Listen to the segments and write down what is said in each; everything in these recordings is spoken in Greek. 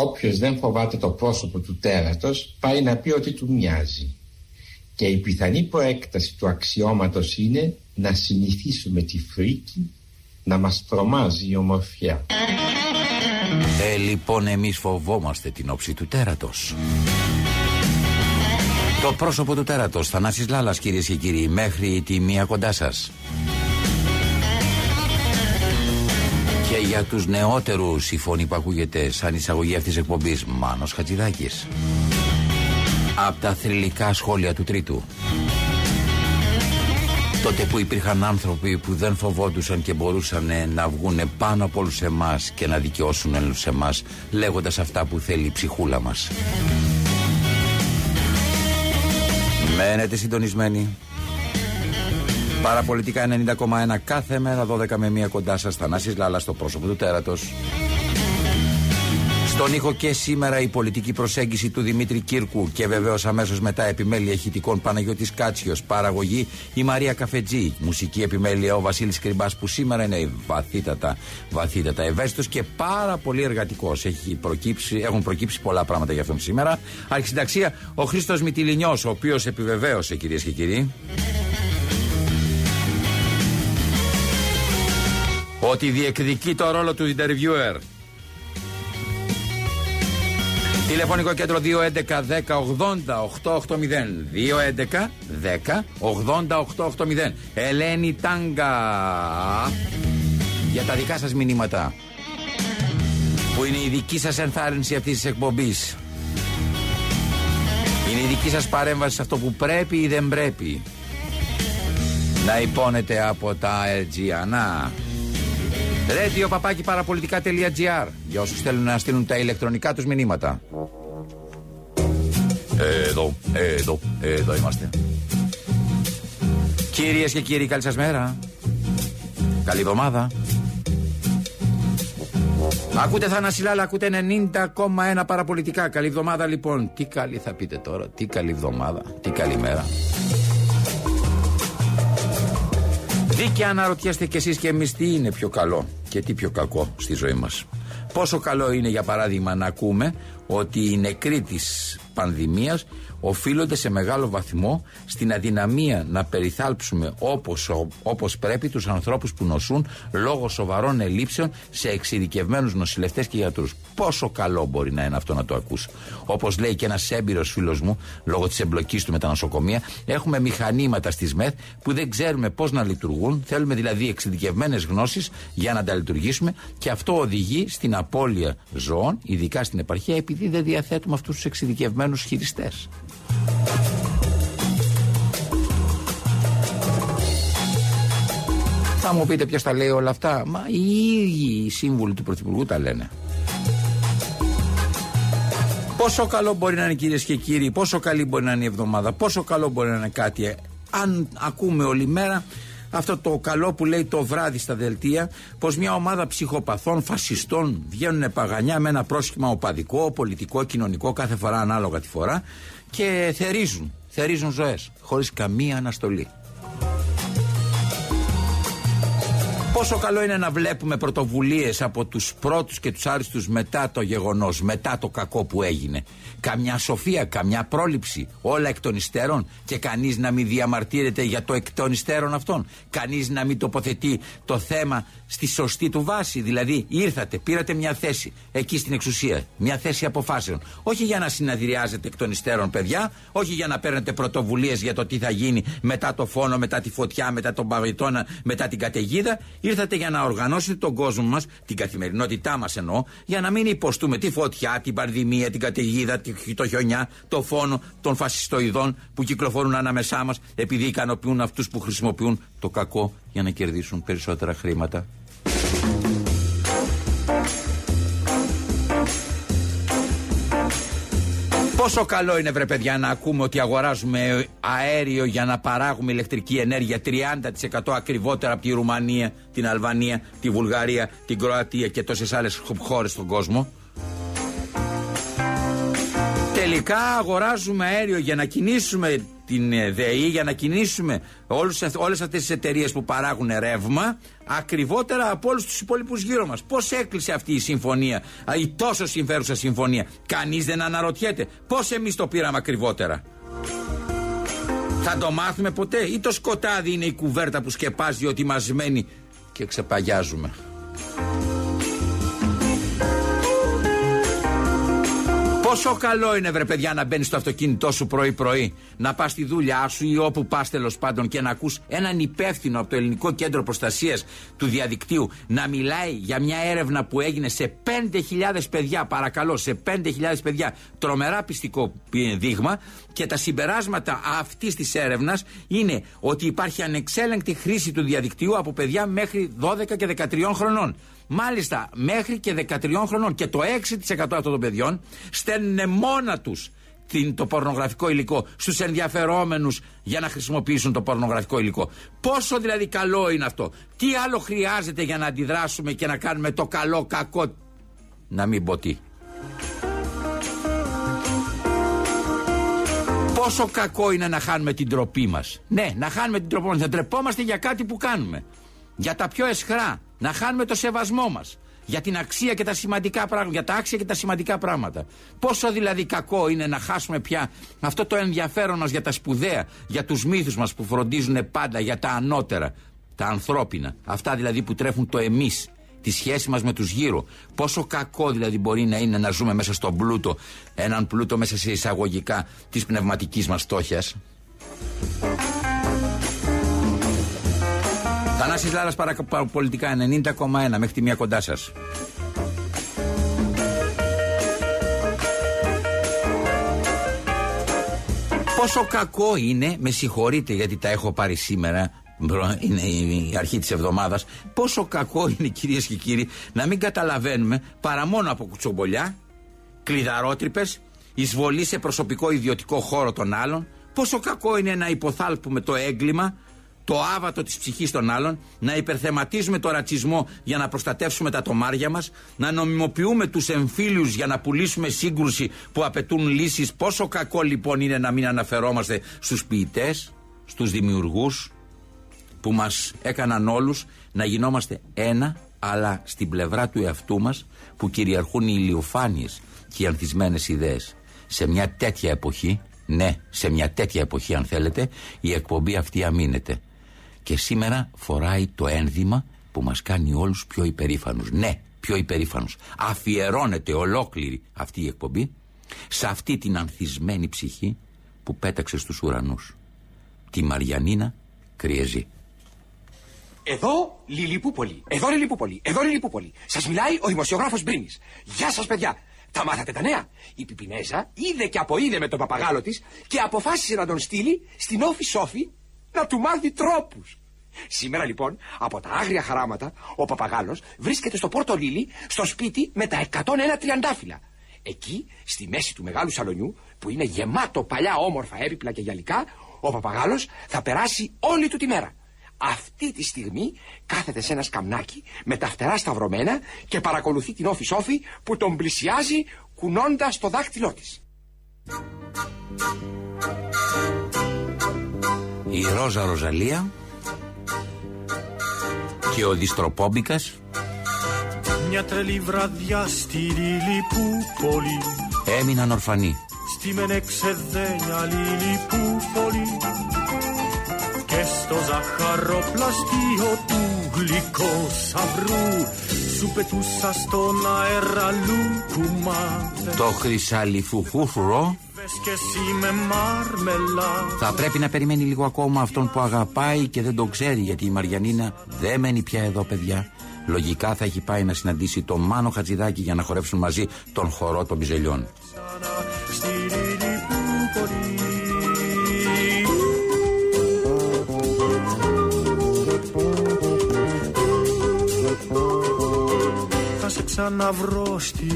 Όποιος δεν φοβάται το πρόσωπο του τέρατος πάει να πει ότι του μοιάζει. Και η πιθανή προέκταση του αξιώματος είναι να συνηθίσουμε τη φρίκη να μας τρομάζει η ομορφιά. Ε, λοιπόν, εμείς φοβόμαστε την όψη του τέρατος. Το πρόσωπο του τέρατος, Θανάσης Λάλας κυρίες και κύριοι, μέχρι τη μία κοντά σας. Και για τους νεότερους η φωνή που ακούγεται σαν εισαγωγή αυτής της εκπομπής, Μάνος Χατζηδάκης. Από τα θρηλυκά σχόλια του τρίτου. Τότε που υπήρχαν άνθρωποι που δεν φοβόντουσαν και μπορούσαν να βγουν πάνω από όλους εμάς και να δικαιώσουν όλους εμάς λέγοντας αυτά που θέλει η ψυχούλα μας. Μένετε συντονισμένοι. Παραπολιτικά 90,1 κάθε μέρα 12 με 1 κοντά σας Θανάσης Λάλας στο πρόσωπο του τέρατος. Στον ήχο και σήμερα η πολιτική προσέγγιση του Δημήτρη Κύρκου και βεβαίως αμέσως μετά επιμέλεια ηχητικών Παναγιώτης Κάτσιος, παραγωγή η Μαρία Καφετζή, μουσική επιμέλεια ο Βασίλης Κρυμπάς που σήμερα είναι βαθύτατα, βαθύτατα ευαίσθητος και πάρα πολύ εργατικός. Έχουν προκύψει πολλά πράγματα για αυτόν σήμερα. Αρχισυνταξία ο Χρήστος Μητυλινιός, ο οποίος επιβεβαίωσε κυρίες και κύριοι. Ότι διεκδικεί το ρόλο του interviewer. Τηλεφωνικό κέντρο 211 10 80 880 211 10 80 880 Ελένη Τάγκα. Για τα δικά σας μηνύματα. Που είναι η δική σας ενθάρρυνση αυτής της εκπομπής. Είναι η δική σας παρέμβαση σε αυτό που πρέπει ή δεν πρέπει. Να υπόνετε από τα Αιτζιανά Radio παπάκι παραπολιτικά.gr Για όσους θέλουν να στείλουν τα ηλεκτρονικά τους μηνύματα. Εδώ, εδώ, εδώ είμαστε. Κυρίες και κύριοι καλή σας μέρα. Καλή εβδομάδα. Ακούτε Θανασιλάλα, ακούτε 90,1 παραπολιτικά. Καλή εβδομάδα λοιπόν. Τι καλή θα πείτε τώρα, τι καλή εβδομάδα, τι καλή μέρα. Δίκαια αναρωτιέστε κι εσείς και εμείς τι είναι πιο καλό και τι πιο κακό στη ζωή μας. Πόσο καλό είναι για παράδειγμα να ακούμε ότι οι νεκροί της πανδημίας οφείλονται σε μεγάλο βαθμό στην αδυναμία να περιθάλψουμε όπως, όπως πρέπει τους ανθρώπους που νοσούν λόγω σοβαρών ελλείψεων σε εξειδικευμένους νοσηλευτές και γιατρούς. Πόσο καλό μπορεί να είναι αυτό να το ακούσει. Όπως λέει και ένας έμπειρος φίλος μου, λόγω της εμπλοκής του με τα νοσοκομεία, έχουμε μηχανήματα στις ΜΕΘ που δεν ξέρουμε πώς να λειτουργούν, θέλουμε δηλαδή εξειδικευμένες γνώσεις για να τα λειτουργήσουμε και αυτό οδηγεί στην απώλεια ζώων, ειδικά στην επαρχία, επειδή δεν διαθέτουμε αυτούς τους εξειδικευμένους χειριστές. Θα μου πείτε ποιος τα λέει όλα αυτά. Μα οι ίδιοι οι σύμβουλοι του Πρωθυπουργού τα λένε. Πόσο καλό μπορεί να είναι κυρίες και κύριοι, πόσο καλή μπορεί να είναι η εβδομάδα, πόσο καλό μπορεί να είναι κάτι. Αν ακούμε όλη μέρα αυτό το καλό που λέει το βράδυ στα δελτία, πως μια ομάδα ψυχοπαθών, φασιστών βγαίνουν παγανιά με ένα πρόσχημα οπαδικό, πολιτικό, κοινωνικό, κάθε φορά ανάλογα τη φορά και θερίζουν, θερίζουν ζωές χωρίς καμία αναστολή. Πόσο καλό είναι να βλέπουμε πρωτοβουλίες από τους πρώτους και τους άριστους μετά το γεγονός, μετά το κακό που έγινε. Καμιά σοφία, καμιά πρόληψη, όλα εκ των υστέρων και κανείς να μην διαμαρτύρεται για το εκ των υστέρων αυτών. Κανείς να μην τοποθετεί το θέμα στη σωστή του βάση. Δηλαδή, ήρθατε, πήρατε μια θέση εκεί στην εξουσία, μια θέση αποφάσεων. Όχι για να συναδριάζετε εκ των υστέρων, παιδιά, όχι για να παίρνετε πρωτοβουλίες για το τι θα γίνει μετά το φόνο, μετά τη φωτιά, μετά τον παγιτώνα, μετά την καταιγίδα. Ήρθατε για να οργανώσετε τον κόσμο μας, την καθημερινότητά μας εννοώ, για να μην υποστούμε τη φωτιά, την πανδημία, την καταιγίδα, το χιονιά, το φόνο των φασιστοειδών που κυκλοφορούν ανάμεσά μας επειδή ικανοποιούν αυτούς που χρησιμοποιούν το κακό για να κερδίσουν περισσότερα χρήματα. Πόσο καλό είναι βρε παιδιά να ακούμε ότι αγοράζουμε αέριο για να παράγουμε ηλεκτρική ενέργεια 30% ακριβότερα από τη Ρουμανία, την Αλβανία, τη Βουλγαρία, την Κροατία και τόσες άλλες χώρες στον κόσμο. Τελικά αγοράζουμε αέριο για να κινήσουμε την ε, ΔΕΗ, για να κινήσουμε όλες, όλες αυτές τις εταιρείες που παράγουν ρεύμα ακριβότερα από όλους τους υπόλοιπους γύρω μας. Πώς έκλεισε αυτή η συμφωνία, η τόσο συμφέρουσα συμφωνία; Κανείς δεν αναρωτιέται πώς εμείς το πήραμε ακριβότερα; Θα το μάθουμε ποτέ; Ή το σκοτάδι είναι η κουβέρτα που σκεπάζει ότι μας μένει και ξεπαγιάζουμε; Πόσο καλό είναι, βρε παιδιά, να μπαίνεις στο αυτοκίνητό σου πρωί-πρωί, να πας στη δουλειά σου ή όπου πας τέλος πάντων και να ακούς έναν υπεύθυνο από το Ελληνικό Κέντρο Προστασίας του Διαδικτύου να μιλάει για μια έρευνα που έγινε σε 5.000 παιδιά, παρακαλώ, σε 5.000 παιδιά, τρομερά πιστικό δείγμα και τα συμπεράσματα αυτής της έρευνας είναι ότι υπάρχει ανεξέλεγκτη χρήση του διαδικτύου από παιδιά μέχρι 12 και 13 χρονών. Μάλιστα, μέχρι και 13 χρονών και το 6% αυτών των παιδιών στέλνουν μόνα τους το πορνογραφικό υλικό στους ενδιαφερόμενους για να χρησιμοποιήσουν το πορνογραφικό υλικό. Πόσο δηλαδή καλό είναι αυτό. Τι άλλο χρειάζεται για να αντιδράσουμε και να κάνουμε το καλό κακό. Να μην πω τι. Πόσο κακό είναι να χάνουμε την τροπή μας. Ναι, να χάνουμε την τροπή μας. Να τρεπόμαστε για κάτι που κάνουμε. Για τα πιο εσχρά να χάνουμε το σεβασμό μας. Για την αξία και τα σημαντικά πράγματα. Για τα άξια και τα σημαντικά πράγματα. Πόσο δηλαδή κακό είναι να χάσουμε πια αυτό το ενδιαφέρον μας για τα σπουδαία, για τους μύθους μας που φροντίζουν πάντα, για τα ανώτερα, τα ανθρώπινα. Αυτά δηλαδή που τρέφουν το εμείς, τη σχέση μας με τους γύρω. Πόσο κακό δηλαδή μπορεί να είναι να ζούμε μέσα στον πλούτο, έναν πλούτο μέσα σε εισαγωγικά της πνευματικής μας στόχιας. Θανάσης Λάρας παραπολιτικά 90,1 μέχρι τη μία κοντά σας. Πόσο κακό είναι, με συγχωρείτε γιατί τα έχω πάρει σήμερα, είναι η αρχή της εβδομάδας, πόσο κακό είναι κυρίες και κύριοι να μην καταλαβαίνουμε παρά μόνο από κουτσομπολιά, κλειδαρότρυπες, εισβολή σε προσωπικό ιδιωτικό χώρο των άλλων, πόσο κακό είναι να υποθάλπουμε το έγκλημα, το άβατο της ψυχής των άλλων, να υπερθεματίζουμε το ρατσισμό για να προστατεύσουμε τα τομάρια μας, να νομιμοποιούμε τους εμφύλιους για να πουλήσουμε σύγκρουση που απαιτούν λύσεις. Πόσο κακό λοιπόν είναι να μην αναφερόμαστε στους ποιητές, στους δημιουργούς που μας έκαναν όλους να γινόμαστε ένα, αλλά στην πλευρά του εαυτού μας που κυριαρχούν οι ηλιοφάνειες και οι ανθισμένες ιδέες. Σε μια τέτοια εποχή, ναι, σε μια τέτοια εποχή αν θέλετε, η εκπομπή αυτή αμήνεται και σήμερα φοράει το ένδυμα που μας κάνει όλους πιο υπερήφανους. Ναι, πιο υπερήφανους. Αφιερώνεται ολόκληρη αυτή η εκπομπή σε αυτή την ανθισμένη ψυχή που πέταξε στους ουρανούς. Τη Μαριανίνα Κριεζή. Εδώ Λιλιπούπολη. Εδώ Λιλιπούπολη. Εδώ Λιλιπούπολη. Σας μιλάει ο δημοσιογράφος Μπρίνης. Γεια σας παιδιά. Τα μάθατε τα νέα; Η Πιπινέζα είδε και αποείδε με τον παπαγάλο της και αποφάσισε να τον στείλει στην όφη Σόφη να του μάθει τρόπους. Σήμερα λοιπόν, από τα άγρια χαράματα, ο παπαγάλος βρίσκεται στο Πόρτο Λίλι, στο σπίτι με τα 101 τριαντάφυλλα. Εκεί, στη μέση του μεγάλου σαλονιού, που είναι γεμάτο παλιά όμορφα έπιπλα και γυαλικά, ο παπαγάλος θα περάσει όλη του τη μέρα. Αυτή τη στιγμή κάθεται σε ένα σκαμνάκι με τα φτερά σταυρωμένα και παρακολουθεί την όφη σόφη που τον πλησιάζει κουνώντας το δάχτυλό της. Η Ρόζα Ροζαλία και ο Διστροπόμπικας. Μια τρελή βραδιά στη Λιλιπούπολη Έμειναν ορφανοί. Στη Μενεξεδένια Λιλιπούπολη Και στο ζαχαροπλαστείο του γλυκόσαυρου Σου πετούσα στον αέρα λουκουμά Το χρυσαλιφουχούφρο θα πρέπει να περιμένει λίγο ακόμα αυτόν που αγαπάει και δεν τον ξέρει γιατί η Μαριανίνα δεν μένει πια εδώ παιδιά. Λογικά θα έχει πάει να συναντήσει τον Μάνο Χατζηδάκη για να χορέψουν μαζί τον χορό των Πιζελιών. Θα σε ξαναβρω στη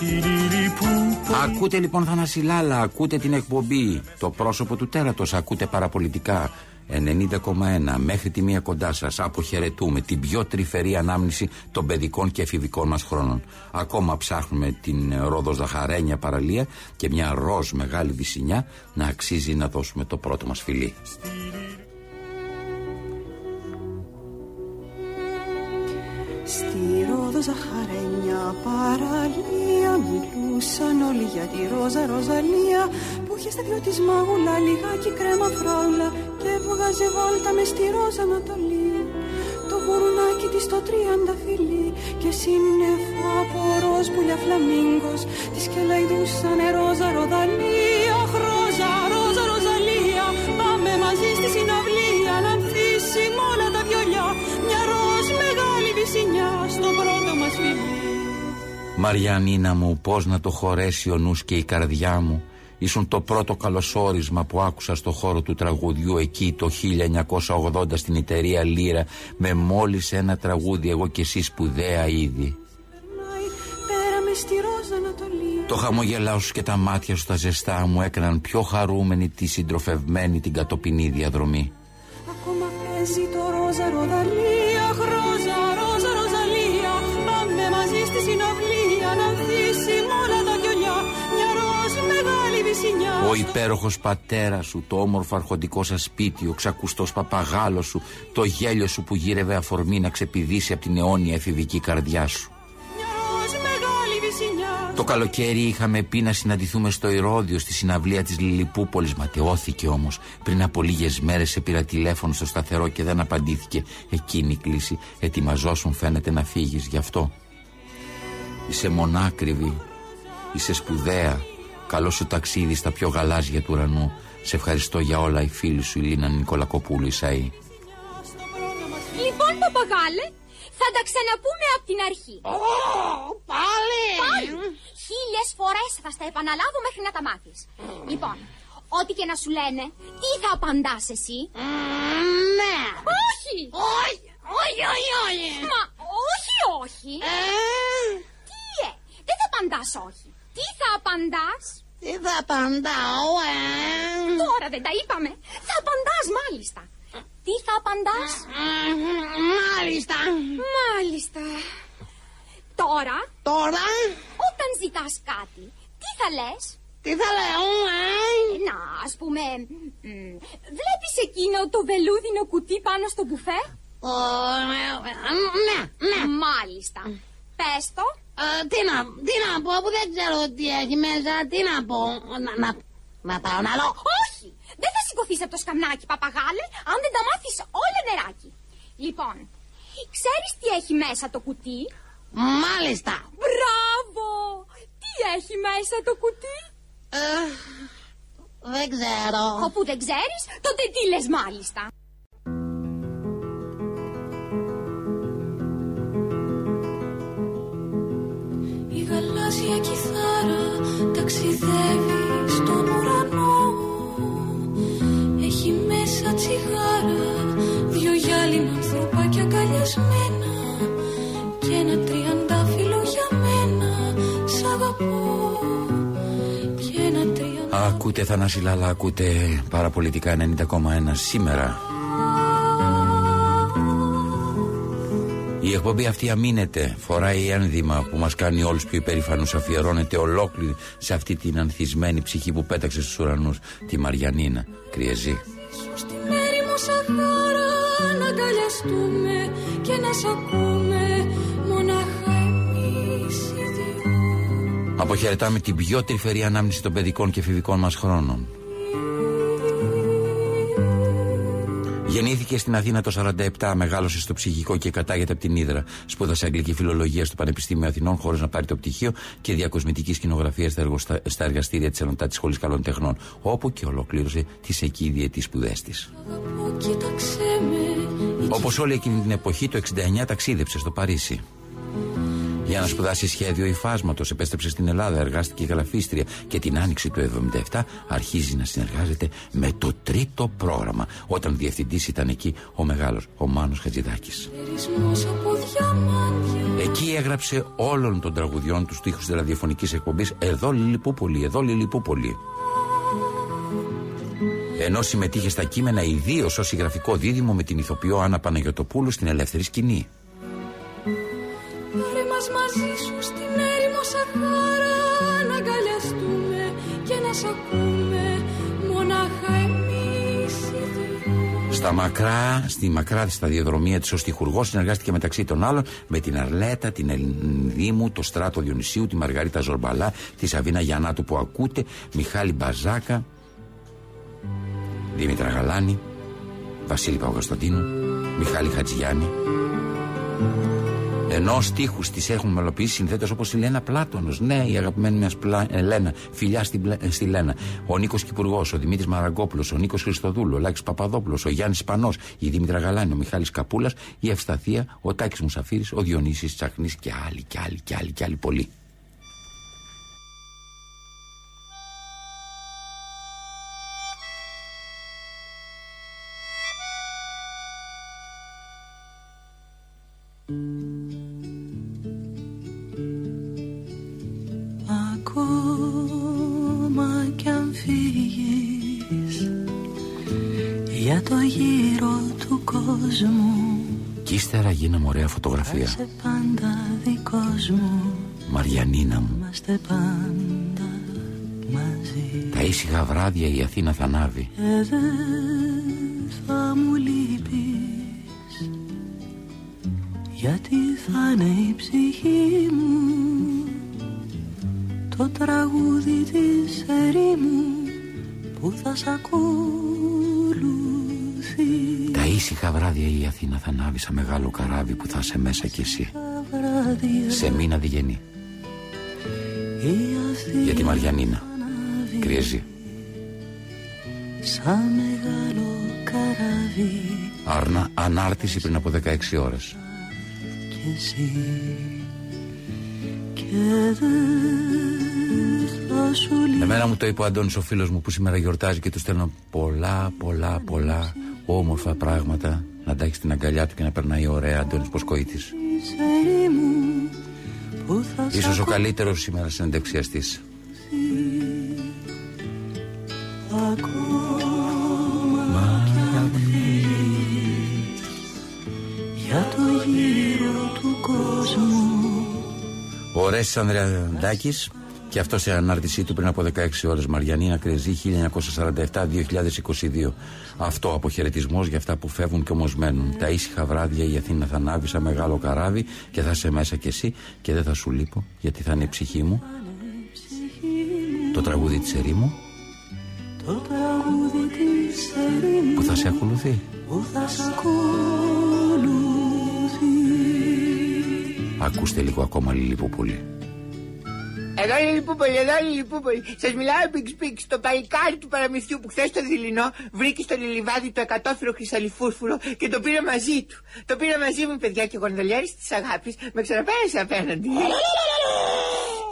Λιλιπούπολη Ακούτε λοιπόν Θανασιλάλα, ακούτε την εκπομπή Το πρόσωπο του τέρατος, ακούτε παραπολιτικά 90,1 μέχρι τη μία κοντά σας. Αποχαιρετούμε την πιο τρυφερή ανάμνηση των παιδικών και εφηβικών μας χρόνων. Ακόμα ψάχνουμε την Ρόδος Ζαχαρένια παραλία και μια ροζ μεγάλη βυσινιά να αξίζει να δώσουμε το πρώτο μας φιλί. Στη Ρόδο Ζαχαρένια παραλία μιλούσαν όλοι για τη Ρόζα Ροζαλία. Που είχε στα δυο της μάγουλα λιγάκι κρέμα φράουλα και έβγαζε βόλτα μες στη Ρόζα Ανατολή. Το γουρουνάκι της το τριάντα φιλί και σύννεφο από ροζ πουλιά φλαμίγκος της και λαϊδούσανε Ρόζα Ροδαλία Ρόζα, Μαριανίνα μου, πώς να το χωρέσει ο νους και η καρδιά μου Ήσουν το πρώτο καλωσόρισμα που άκουσα στο χώρο του τραγουδιού εκεί το 1980 στην εταιρεία Λύρα με μόλις ένα τραγούδι εγώ και εσύ σπουδαία ήδη. Το χαμογελάω σου και τα μάτια σου τα ζεστά μου έκαναν πιο χαρούμενη τη συντροφευμένη την κατοπινή διαδρομή. Ακόμα παίζει το ρόζα ροδαλία, Ο υπέροχος πατέρας σου, το όμορφο αρχοντικό σας σπίτι, ο ξακουστός παπαγάλος σου, το γέλιο σου που γύρευε αφορμή να ξεπηδήσει από την αιώνια εφηβική καρδιά σου. Μιας ροζ μεγάλης βυσινιά. Το καλοκαίρι είχαμε πει να συναντηθούμε στο Ηρώδιο στη συναυλία της Λιλιπούπολης. Ματαιώθηκε όμως. Πριν από λίγες μέρες σε πήρα τηλέφωνο στο σταθερό και δεν απαντήθηκε. Εκείνη η κλίση. Ετοιμαζόσουν φαίνεται να φύγεις γι' αυτό. Είσαι μονάκριβη. Είσαι σπουδαία. Καλός σου ταξίδι στα πιο γαλάζια του ουρανού. Σε ευχαριστώ για όλα η φίλη σου η Λίνα Νικολακοπούλου Ισαΐ. Λοιπόν, παπαγάλε, θα τα ξαναπούμε από την αρχή. Πάλι! Πάλι! Χίλιες φορές θα στα επαναλάβω μέχρι να τα μάθεις. Λοιπόν, ό,τι και να σου λένε, τι θα απαντάς εσύ; Ναι! Όχι! Όχι! Όχι, όχι, όχι! Μα όχι, όχι. Ε, Τι ε, δεν θα απαντάς όχι. Τι θα απαντάς. Τι θα απαντάω, ε? Τώρα δεν τα είπαμε. Θα απαντάς μάλιστα. Τι θα απαντάς. Μ, Μάλιστα. Μάλιστα. Τώρα, Τώρα, όταν ζητάς κάτι, τι θα λες. τι θα λέω, ε? Να, ας πούμε, μ, βλέπεις εκείνο το βελούδινο κουτί πάνω στο μπουφέ. Ω, ε, ε, Ναι, ναι. Μάλιστα. Πες το. Ε, Τι να, τι να πω που δεν ξέρω τι έχει μέσα, τι να πω. Να, να, να πάω Θανάση Λάλα, ακούτε παραπολιτικά 90,1 σήμερα. Η εκπομπή αυτή αμήνεται, φοράει ένδυμα που μας κάνει όλους πιο υπερήφανους, αφιερώνεται ολόκληρη σε αυτή την ανθισμένη ψυχή που πέταξε στους ουρανούς, τη Μαριανίνα, Κριεζή. Στη μέρη μου σαχάρα να αγκαλιαστούμε και να σ' ακούμε Αποχαιρετάμε την πιο τρυφερή ανάμνηση των παιδικών και εφηβικών μας χρόνων. Γεννήθηκε στην Αθήνα το 47, μεγάλωσε στο ψυχικό και κατάγεται από την Ήδρα. Σπούδασε αγγλική φιλολογία στο Πανεπιστήμιο Αθηνών χωρίς να πάρει το πτυχίο και διακοσμητική σκηνογραφία στα, εργοστα... στα εργαστήρια της Ενωτάτη Σχολής Καλών Τεχνών, όπου και ολοκλήρωσε τις εκεί διετή σπουδές της. Αγαπώ, κοίταξέ με Όπως όλη εκείνη την εποχή, το 69 ταξίδεψε στο Παρίσι. Για να σπουδάσει σχέδιο υφάσματος, επέστρεψε στην Ελλάδα, εργάστηκε γραφίστρια και την άνοιξη του 1977 αρχίζει να συνεργάζεται με το τρίτο πρόγραμμα. Όταν διευθυντής ήταν εκεί ο μεγάλος, ο Μάνος Χατζηδάκης. Περισμός από διαμάντια Εκεί έγραψε όλων των τραγουδιών τους στίχους της ραδιοφωνικής εκπομπής «Εδώ Λιλιπούπολη, εδώ Λιλιπούπολη». Ενώ συμμετείχε στα κείμενα ιδίως ως συγγραφικό δίδυμο με την ηθοποιό Άννα Παναγιοτοπούλου στην ελεύθερη σκηνή. Πάρε μας μαζί σου στην έρημο Σαχάρα να αγκαλιαστούμε και να σ' ακούμε μονάχα εμείς οι δύο. Στα μακρά, στη μακρά σταδιοδρομία της ως τυχουργό συνεργάστηκε μεταξύ των άλλων με την Αρλέτα, την Ελδήμου, το Στράτο Διονυσίου, τη Μαργαρίτα Ζορμπαλά, τη Σαβίνα Γιαννάτου που ακούτε, Μιχάλη Μπαζάκα, Δήμητρα Γαλάνη, Βασίλη Παπακοσταντίνου, Μιχάλη Χατζηγιάννη. Ενώ στίχους τη έχουν μελοποιήσει συνθέτες όπως η Λένα Πλάτωνος, ναι, η αγαπημένη μας πλα... ε, Λένα, φιλιά στη, Μπλε- ε, στη Λένα, ο Νίκος Κυπουργός, ο Δημήτρης Μαραγκόπουλος, ο Νίκος Χριστοδούλου, ο Λάκης Παπαδόπουλος, ο Γιάννης Πανός, η Δήμητρα Γαλάνη, ο Μιχάλης Καπούλας, η Ευσταθία, ο Τάκης Μουσαφίρης, ο Διονύσης Τσαχνής και άλλοι και άλλοι και άλλοι και άλλοι πολλοί. Ωραία φωτογραφία. σε πάντα δικός μου Μαριανίνα μου. Είμαστε πάντα μαζί Τα ήσυχα βράδια η Αθήνα θα ανάβει. Και δεν θα μου λείπεις Γιατί θα είναι η ψυχή μου Το τραγούδι της ερήμου Που θα σ' ακολουθεί Τα ήσυχα βράδια η Αθήνα θα ανάβει σαν μεγάλο καράβι που θα σε μέσα κι εσύ. Τα βράδια Σε μήνα διγενή. η Αθήνα Για τη Μαριανίνα. ανάβει Κρυεζή. Σαν μεγάλο καράβι Άρνα, ανάρτηση πριν από 16 ώρες. κι εσύ και δεν θα σου λείπει Εμένα μου το είπε ο Αντώνης ο φίλος μου που σήμερα γιορτάζει και τους στέλνω πολλά πολλά πολλά όμορφα πράγματα να τα έχει στην αγκαλιά του και να περνάει ωραία Αντώνης Ποσκοίτης. μου που θα σ' Ίσως ο καλύτερος σήμερα συνεντευξιαστής. ακόμα κι αν φύγεις για το γύρο του κόσμου Ο Ρέσης Ανδρεαντάκης και αυτό σε ανάρτησή του πριν από 16 ώρες Μαριανίνα Κρεζή 1947-2022 Αυτό αποχαιρετισμός για αυτά που φεύγουν και όμως μένουν. Τα ήσυχα βράδια η Αθήνα θα ανάβει σαν μεγάλο καράβι Και θα είσαι μέσα κι εσύ και δεν θα σου λείπω Γιατί θα είναι η ψυχή μου. Το τραγούδι της ερήμου. Το τραγούδι της ερήμου που θα σε ακολουθεί. Που θα σ' ακολουθεί Ακούστε λίγο ακόμα Λιλιπούπολη Εδώ είναι η Λιπούπολη, εδώ είναι η Λιπούπολη. Σας μιλάω Big Speak στο παλικάρι του παραμυθιού που χθες το δειλινό βρήκε στο λιλιβάδι το εκατόφυλλο χρυσαλιφούρφουρο και το πήρε μαζί του. Το πήρε μαζί μου, παιδιά, και ο γονδολιάρη της αγάπης με ξαναπέρασε απέναντι.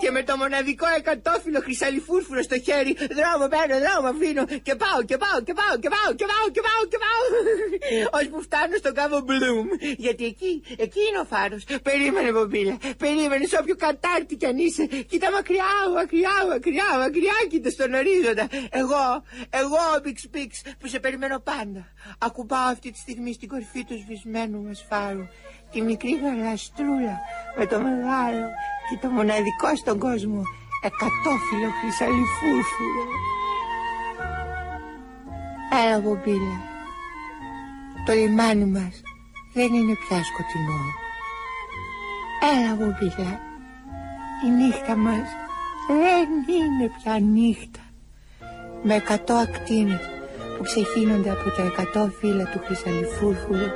Και με το μοναδικό εκατόφυλλο χρυσαλιφούρφουρο στο χέρι, δρόμο παίρνω, δρόμο αφήνω και πάω και πάω και πάω και πάω και πάω και πάω και πάω. Ώσπου φτάνω στον κάβο Μπλουμ. Γιατί εκεί, εκεί είναι ο φάρος. Περίμενε, Μπομπίλα. Περίμενε σε όποιο κατάρτι κι αν είσαι. Κοίτα μακριά, μακριά, μακριά, μακριά, κοίτα στον ορίζοντα. Εγώ, εγώ ο Μπιξ Πίξ που σε περιμένω πάντα. Ακουμπάω αυτή τη στιγμή στην κορυφή του σβησμένου μας φάρου. Τη μικρή γαλαστρούλα με το μεγάλο και το μοναδικό στον κόσμο εκατόφυλλο χρυσαλιφούρφουρο. Έλα, Μπομπίλα. Το λιμάνι μας δεν είναι πια σκοτεινό. Έλα, Μπομπίλα. Η νύχτα μας δεν είναι πια νύχτα. Με εκατό ακτίνες που ξεχύνονται από τα εκατό φύλλα του χρυσαλιφούρφουρου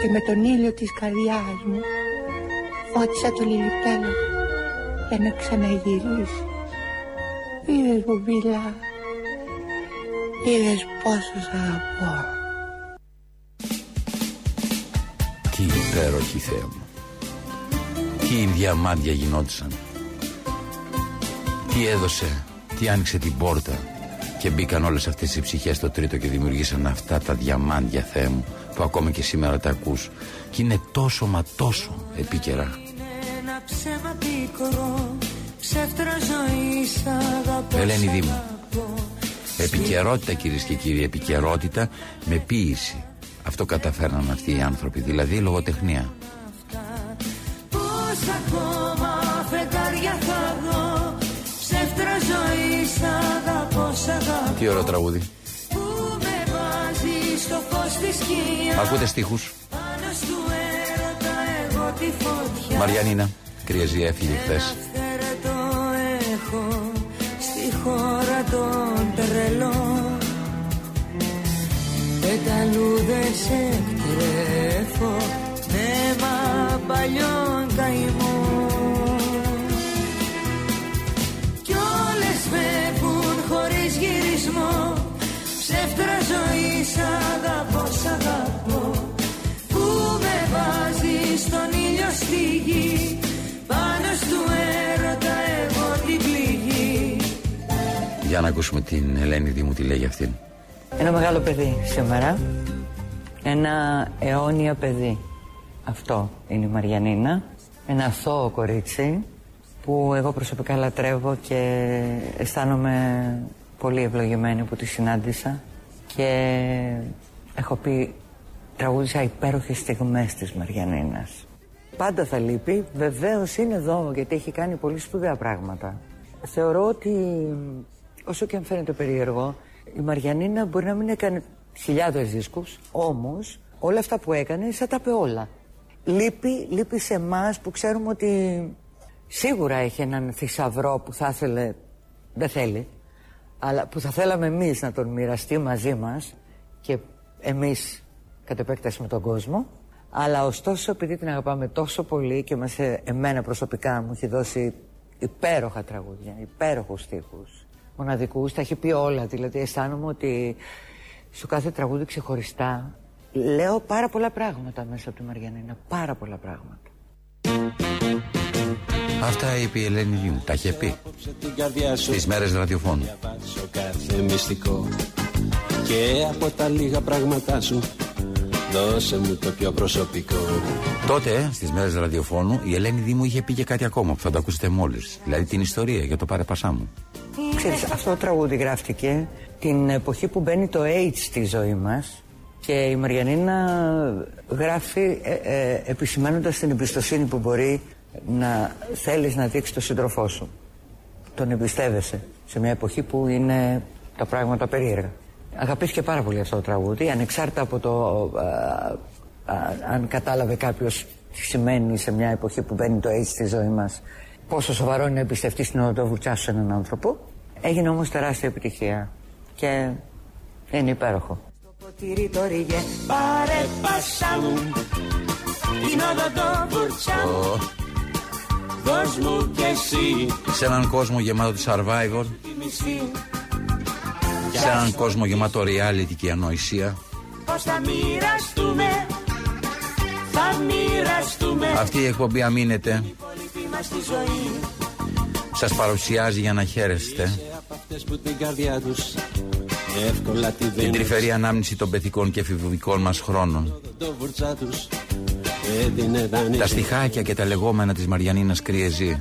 και με τον ήλιο της καρδιάς μου φώτισα το λιλιπέλο για να ξαναγυρίσεις. Είδες, Μπομπίλα, είδες πόσο σ' αγαπώ. Τι υπέροχη Θεέ μου. Τι διαμάντια γινόντουσαν. Τι έδωσε Τι άνοιξε την πόρτα Και μπήκαν όλες αυτές οι ψυχές στο τρίτο Και δημιουργήσαν αυτά τα διαμάντια Θεέ μου Που ακόμα και σήμερα τα ακούς. Και είναι τόσο μα τόσο επίκαιρα. Ένα ψέμα πικρό, ψεύτρα ζωή σ' αγαπώ, Ελένη σ' Δήμου. αγαπώ. Επικαιρότητα κυρίες και κύριοι, επικαιρότητα με ποίηση. Αυτό καταφέρναν αυτοί οι άνθρωποι, δηλαδή λογοτεχνία. Πώς ακόμα φεγγάρια θα δω Ψεύτρα ζωή σ' αγαπώ, σ' αγαπώ Τι ωραίο τραγούδι. Που με βάζει στο φως της σκιάς Ακούτε στίχους. Πάνω στου έρωτα εγώ τη φωτιά Μαριανίνα, κρύαζε έφυγε χθες. το έχω στη χώρα των τρελών. Πεταλούδες εκτρέφω νέμα παλιών καημών. Κι όλες φεύγουν χωρίς γυρισμό. Ψεύτρα ζωής σ' αγαπώ, σ' αγαπώ. Που με βάζει στον ήλιο στη γη. Πάνω στου έρωτα εγώ την πληγή Για να ακούσουμε την Ελένη Δήμου τι λέει για αυτήν. Ένα μεγάλο παιδί σήμερα. Ένα αιώνια παιδί. Αυτό είναι η Μαριανίνα. Ένα αθώο κορίτσι που εγώ προσωπικά λατρεύω και αισθάνομαι πολύ ευλογημένη που τη συνάντησα και έχω πει τραγούδισα υπέροχες στιγμές της Μαριανίνας. Πάντα θα λείπει, βεβαίως είναι εδώ γιατί έχει κάνει πολύ σπουδαία πράγματα. Θεωρώ ότι όσο και αν φαίνεται περίεργο η Μαριανίνα μπορεί να μην έκανε χιλιάδες δίσκους, όμως όλα αυτά που έκανε θα τα είπε όλα. Λείπει, λείπει σε εμάς που ξέρουμε ότι σίγουρα έχει έναν θησαυρό που θα ήθελε, δεν θέλει, αλλά που θα θέλαμε εμείς να τον μοιραστεί μαζί μας και εμείς κατ' επέκταση με τον κόσμο. Αλλά ωστόσο επειδή την αγαπάμε τόσο πολύ και μας, ε, εμένα προσωπικά μου έχει δώσει υπέροχα τραγούδια, υπέροχους στίχους μοναδικούς, τα έχει πει όλα. Δηλαδή αισθάνομαι ότι στο κάθε τραγούδι ξεχωριστά λέω πάρα πολλά πράγματα μέσα από τη Μαριανίνα. Πάρα πολλά πράγματα. Αυτά είπε η Ελένη Δήμου, τα είχε πει στις μέρες ραδιοφώνου. κάθε μυστικό και από τα λίγα πράγματά σου δώσε μου το πιο προσωπικό. Τότε, στις μέρες ραδιοφώνου, η Ελένη Δήμου είχε πει και κάτι ακόμα που θα το ακούσετε μόλις. Δηλαδή την ιστορία για το πάρεπασά μου. Ξέρεις, αυτό το τραγούδι γράφτηκε την εποχή που μπαίνει το AIDS στη ζωή μας και η Μαριανίνα γράφει ε, ε, επισημένοντας την εμπιστοσύνη που μπορεί να θέλεις να δείξει το σύντροφό σου. Τον εμπιστεύεσαι σε μια εποχή που είναι τα πράγματα περίεργα. Αγαπήθηκε πάρα πολύ αυτό το τραγούδι, ανεξάρτητα από το α, α, αν κατάλαβε κάποιος τι σημαίνει σε μια εποχή που μπαίνει το AIDS στη ζωή μας πόσο σοβαρό είναι να εμπιστευτείς την οδοβουρτσά σου σε έναν άνθρωπο. Έγινε όμως τεράστια επιτυχία και είναι υπέροχο. Στο ποτήρι το ρίγε πάρε πάσα μου την οδοντοβουρτσά μου. Δώσ' μου κι εσύ. Σε έναν κόσμο γεμάτο της Survivor Σε έναν κόσμο γεμάτο reality και ανοησία. Πώς θα μοιραστούμε Θα μοιραστούμε. Αυτή η εκπομπή αμήνεται. Σας παρουσιάζει για να χαίρεστε. Την τρυφερή ανάμνηση των πεθικών και εφηβικών μας χρόνων. Τα στιχάκια και τα λεγόμενα της Μαριανίνας Κριεζή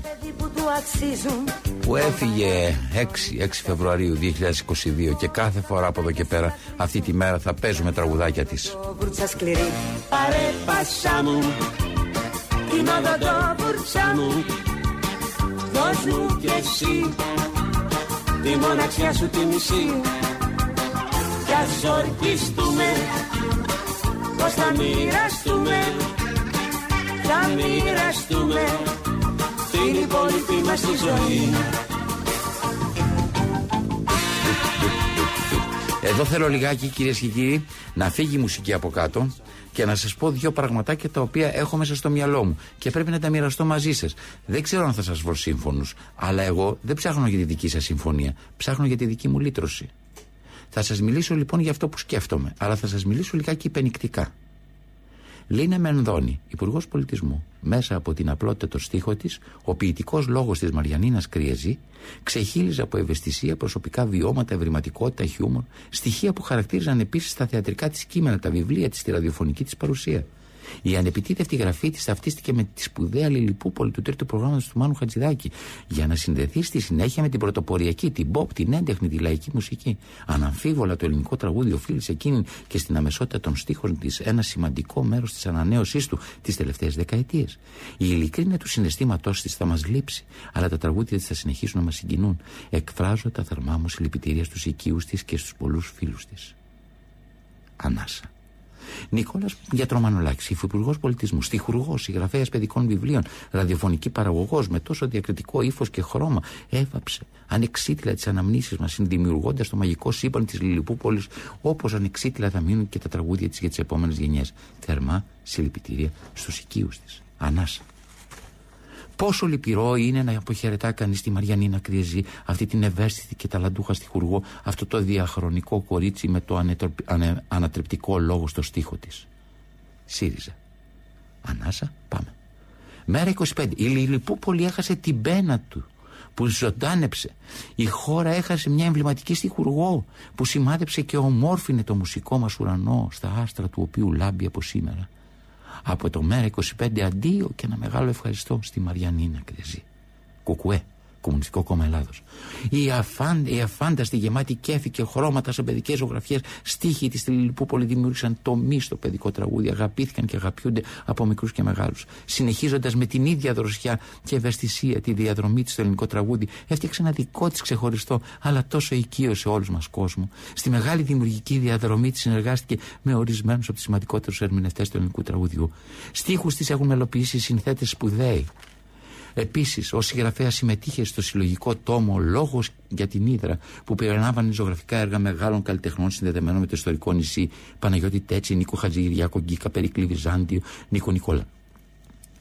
που έφυγε 6, 6 Φεβρουαρίου 2022 και κάθε φορά από εδώ και πέρα αυτή τη μέρα θα παίζουμε τραγουδάκια της. Πάρε πάσα μου. Την οδοντοβουρτσά μου. Δώσ' μου κι εσύ τη μοναξιά σου τη μισή. Κι ας ορκιστούμε πως θα μοιραστούμε Θα μοιραστούμε την υπόλοιπη μας τη ζωή Εδώ θέλω λιγάκι κυρίες και κύριοι να φύγει η μουσική από κάτω και να σας πω δύο πραγματάκια τα οποία έχω μέσα στο μυαλό μου και πρέπει να τα μοιραστώ μαζί σας. Δεν ξέρω αν θα σας βρω σύμφωνου, αλλά εγώ δεν ψάχνω για τη δική σας συμφωνία. Ψάχνω για τη δική μου λύτρωση. Θα σας μιλήσω λοιπόν για αυτό που σκέφτομαι, αλλά θα σας μιλήσω λιγάκι υπενικτικά. Λίνε Μενδώνη, Υπουργός Πολιτισμού, μέσα από την απλότητα το στίχο της, ο ποιητικός λόγος της Μαριανίνας Κριεζή ξεχύλιζε από ευαισθησία, προσωπικά βιώματα, ευρηματικότητα, χιούμορ, στοιχεία που χαρακτήριζαν επίσης τα θεατρικά της κείμενα, τα βιβλία της, τη ραδιοφωνική της παρουσία. Η ανεπιτίδευτη γραφή της ταυτίστηκε με τη σπουδαία Λιλιπούπολη του τρίτου προγράμματος του Μάνου Χατζηδάκη για να συνδεθεί στη συνέχεια με την πρωτοποριακή, την pop, την έντεχνη, τη λαϊκή μουσική. Αναμφίβολα το ελληνικό τραγούδι οφείλει σε εκείνη και στην αμεσότητα των στίχων της ένα σημαντικό μέρος της ανανέωσής του τις τελευταίες δεκαετίες. Η ειλικρίνεια του συναισθήματός της θα μας λείψει, αλλά τα τραγούδια της θα συνεχίσουν να μας συγκινούν. Εκφράζω τα θερμά μου συλληπιτήρια στους οικείους της και στους πολλούς φίλους της. Ανάσα. Νικόλας Γιατρομανολάκης, υφυπουργός πολιτισμού, στιχουργός, συγγραφέας παιδικών βιβλίων, ραδιοφωνική παραγωγός με τόσο διακριτικό ύφος και χρώμα, έβαψε ανεξίτηλα τις αναμνήσεις μας, συνδημιουργώντας το μαγικό σύμπαν της Λιλιπούπολης, όπως ανεξίτηλα θα μείνουν και τα τραγούδια της για τις επόμενες γενιές. Θερμά συλληπιτήρια στους οικείους της. Ανάσα. Πόσο λυπηρό είναι να αποχαιρετά κανείς τη Μαριανίνα Κρυεζή, αυτή την ευαίσθητη και ταλαντούχα στιχουργό, αυτό το διαχρονικό κορίτσι με το ανε, ανατρεπτικό λόγο στο στίχο της. ΣΥΡΙΖΑ. Ανάσα, πάμε. Μέρα 25. Η Λιλιπούπολη έχασε την πένα του που ζωντάνεψε. Η χώρα έχασε μια εμβληματική στιχουργό που σημάδεψε και ομόρφινε το μουσικό μας ουρανό στα άστρα του οποίου λάμπει από σήμερα από το ΜΕΡΑ 25 αντίο και ένα μεγάλο ευχαριστώ στη Μαριανίνα Κρυζή. Κουκουέ. Κομμουνιστικό Κόμμα Ελλάδος. Η, αφάν, η αφάνταστη γεμάτη κέφι και χρώματα σε παιδικές ζωγραφιές στίχοι της Λιλιπούπολη δημιούργησαν τομή στο παιδικό τραγούδι. Αγαπήθηκαν και αγαπιούνται από μικρούς και μεγάλους. Συνεχίζοντας με την ίδια δροσιά και ευαισθησία τη διαδρομή της στο ελληνικό τραγούδι, έφτιαξε ένα δικό της ξεχωριστό, αλλά τόσο οικείο σε όλους μας κόσμο. Στη μεγάλη δημιουργική διαδρομή της συνεργάστηκε με ορισμένους από τους σημαντικότερους ερμηνευτές του ελληνικού τραγουδιού. Στίχους της έχουν μελοποιήσει συνθέτες σπουδαίοι. Επίσης, ω συγγραφέας συμμετείχε στο συλλογικό τόμο Λόγος για την Ήδρα, που περιλάμβανε ζωγραφικά έργα μεγάλων καλλιτεχνών συνδεδεμένων με το ιστορικό νησί Παναγιώτη Τέτση, Νίκο Χατζηγυριάκο, Γκίκα Περικλή Βυζάντιο, Νίκο Νικόλα.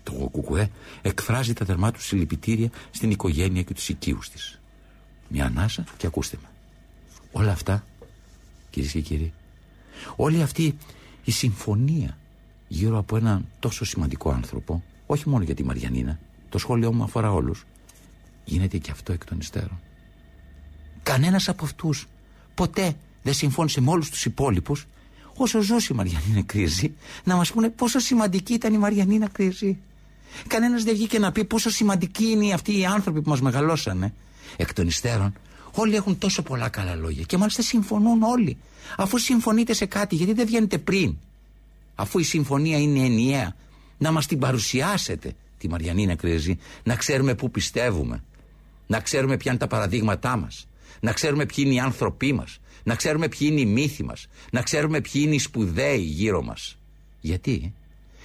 Το Κουκουέ εκφράζει τα δερμά του συλληπιτήρια στην οικογένεια και τους οικείους της. Μια ανάσα και ακούστε με. Όλα αυτά, κυρίες και κύριοι, όλη αυτή η συμφωνία γύρω από έναν τόσο σημαντικό άνθρωπο, όχι μόνο για τη Μαριανίνα, το σχόλιο μου αφορά όλους. Γίνεται και αυτό εκ των υστέρων. Κανένας από αυτούς ποτέ δεν συμφώνησε με όλους τους υπόλοιπους, όσο ζώσει η Μαριανίνα Κρίζη, να μας πούνε πόσο σημαντική ήταν η Μαριανίνα Κρίζη. Κανένας δεν βγήκε να πει πόσο σημαντικοί είναι αυτοί οι άνθρωποι που μας μεγαλώσανε. Εκ των υστέρων, όλοι έχουν τόσο πολλά καλά λόγια και μάλιστα συμφωνούν όλοι. Αφού συμφωνείτε σε κάτι, γιατί δεν βγαίνετε πριν. Αφού η συμφωνία είναι ενιαία, να μας την παρουσιάσετε τη Μαριανίνα Κρέζη, να ξέρουμε πού πιστεύουμε, να ξέρουμε ποια είναι τα παραδείγματά μας, να ξέρουμε ποιοι είναι οι άνθρωποι μας, να ξέρουμε ποιοι είναι οι μύθοι μας, να ξέρουμε ποιοι είναι οι σπουδαίοι γύρω μας. Γιατί,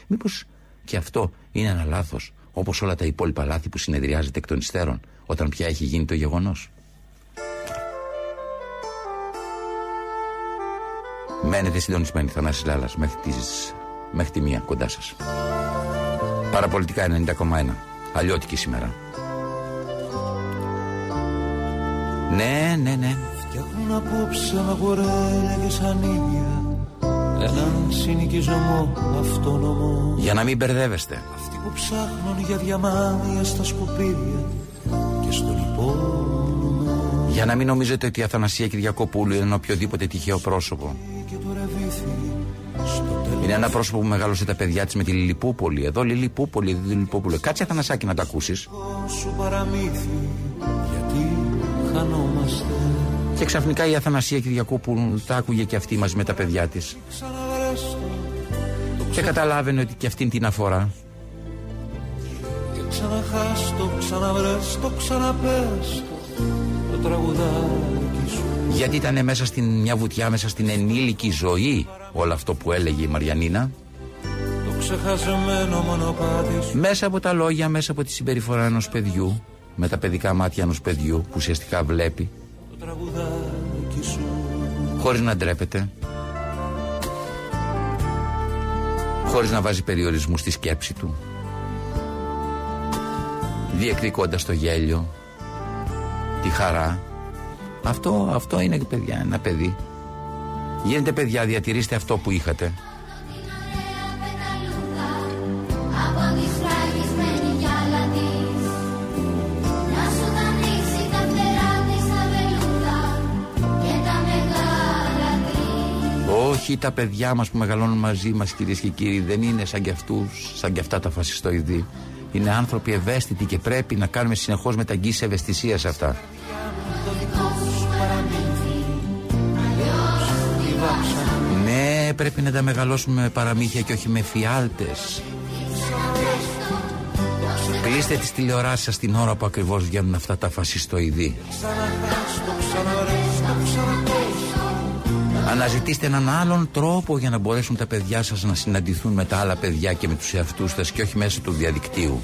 μήπως και αυτό είναι ένα λάθος, όπως όλα τα υπόλοιπα λάθη που συνεδριάζεται εκ των υστέρων, όταν πια έχει γίνει το γεγονός; Μένετε συντονισμένοι Θανάσης Λάλλας μέχρι, τις, μέχρι τη μία κοντά σας. Παραπολιτικά 90,1. Αλλιώτικη σήμερα. Ναι, ναι, ναι. Φτιάχνουν απόψε αγορέλια και σανίδια έναν συνοικισμό αυτόνομο. Για να μην μπερδεύεστε. Αυτοί που ψάχνουν για διαμάδια στα σκουπίδια και στον υπόνομο. Για να μην νομίζετε ότι η Αθανασία Κυριακοπούλου είναι οποιοδήποτε τυχαίο πρόσωπο. Και το ρεβίθι είναι ένα πρόσωπο που μεγάλωσε τα παιδιά της με τη Λιλιπούπολη. Εδώ Λιλιπούπολη, εδώ Λιλιπούπολη. Κάτσε Αθανασάκη να τα ακούσεις. Και ξαφνικά η Αθανασία Κυριακόπουλου τα άκουγε και αυτή μαζί με τα παιδιά της. Και καταλάβαινε ότι και αυτήν την αφορά. ξαναχάστο, ξαναβρέστο, ξαναπέστο το τραγουδάκι σου. Γιατί ήταν μέσα στην μια βουτιά, μέσα στην ενήλικη ζωή όλο αυτό που έλεγε η Μαριανίνα; Το ξεχασμένο μονοπάτι Μέσα από τα λόγια, μέσα από τη συμπεριφορά ενός παιδιού, με τα παιδικά μάτια ενός παιδιού που ουσιαστικά βλέπει. Το τραγουδάκι σου. Χωρίς να ντρέπεται. Χωρίς να βάζει περιορισμούς στη σκέψη του. Διεκδικώντας το γέλιο, τη χαρά. Αυτό, αυτό είναι παιδιά, ένα παιδί. Γίνετε παιδιά, διατηρήστε αυτό που είχατε. Όχι ποιοι τα παιδιά μας που μεγαλώνουν μαζί μας κυρίες και κύριοι δεν είναι σαν κι αυτούς, σαν κι αυτά τα φασιστοειδή. Είναι άνθρωποι ευαίσθητοι και πρέπει να κάνουμε συνεχώς μεταγγίσεις ευαισθησία σε αυτά. Πρέπει να τα μεγαλώσουμε με παραμύθια και όχι με φιάλτες. Κλείστε τις τηλεοράσεις σας την ώρα που ακριβώς βγαίνουν αυτά τα φασιστοειδή. Αναζητήστε έναν άλλον τρόπο για να μπορέσουν τα παιδιά σας να συναντηθούν με τα άλλα παιδιά και με τους εαυτούς σας και όχι μέσω του διαδικτύου.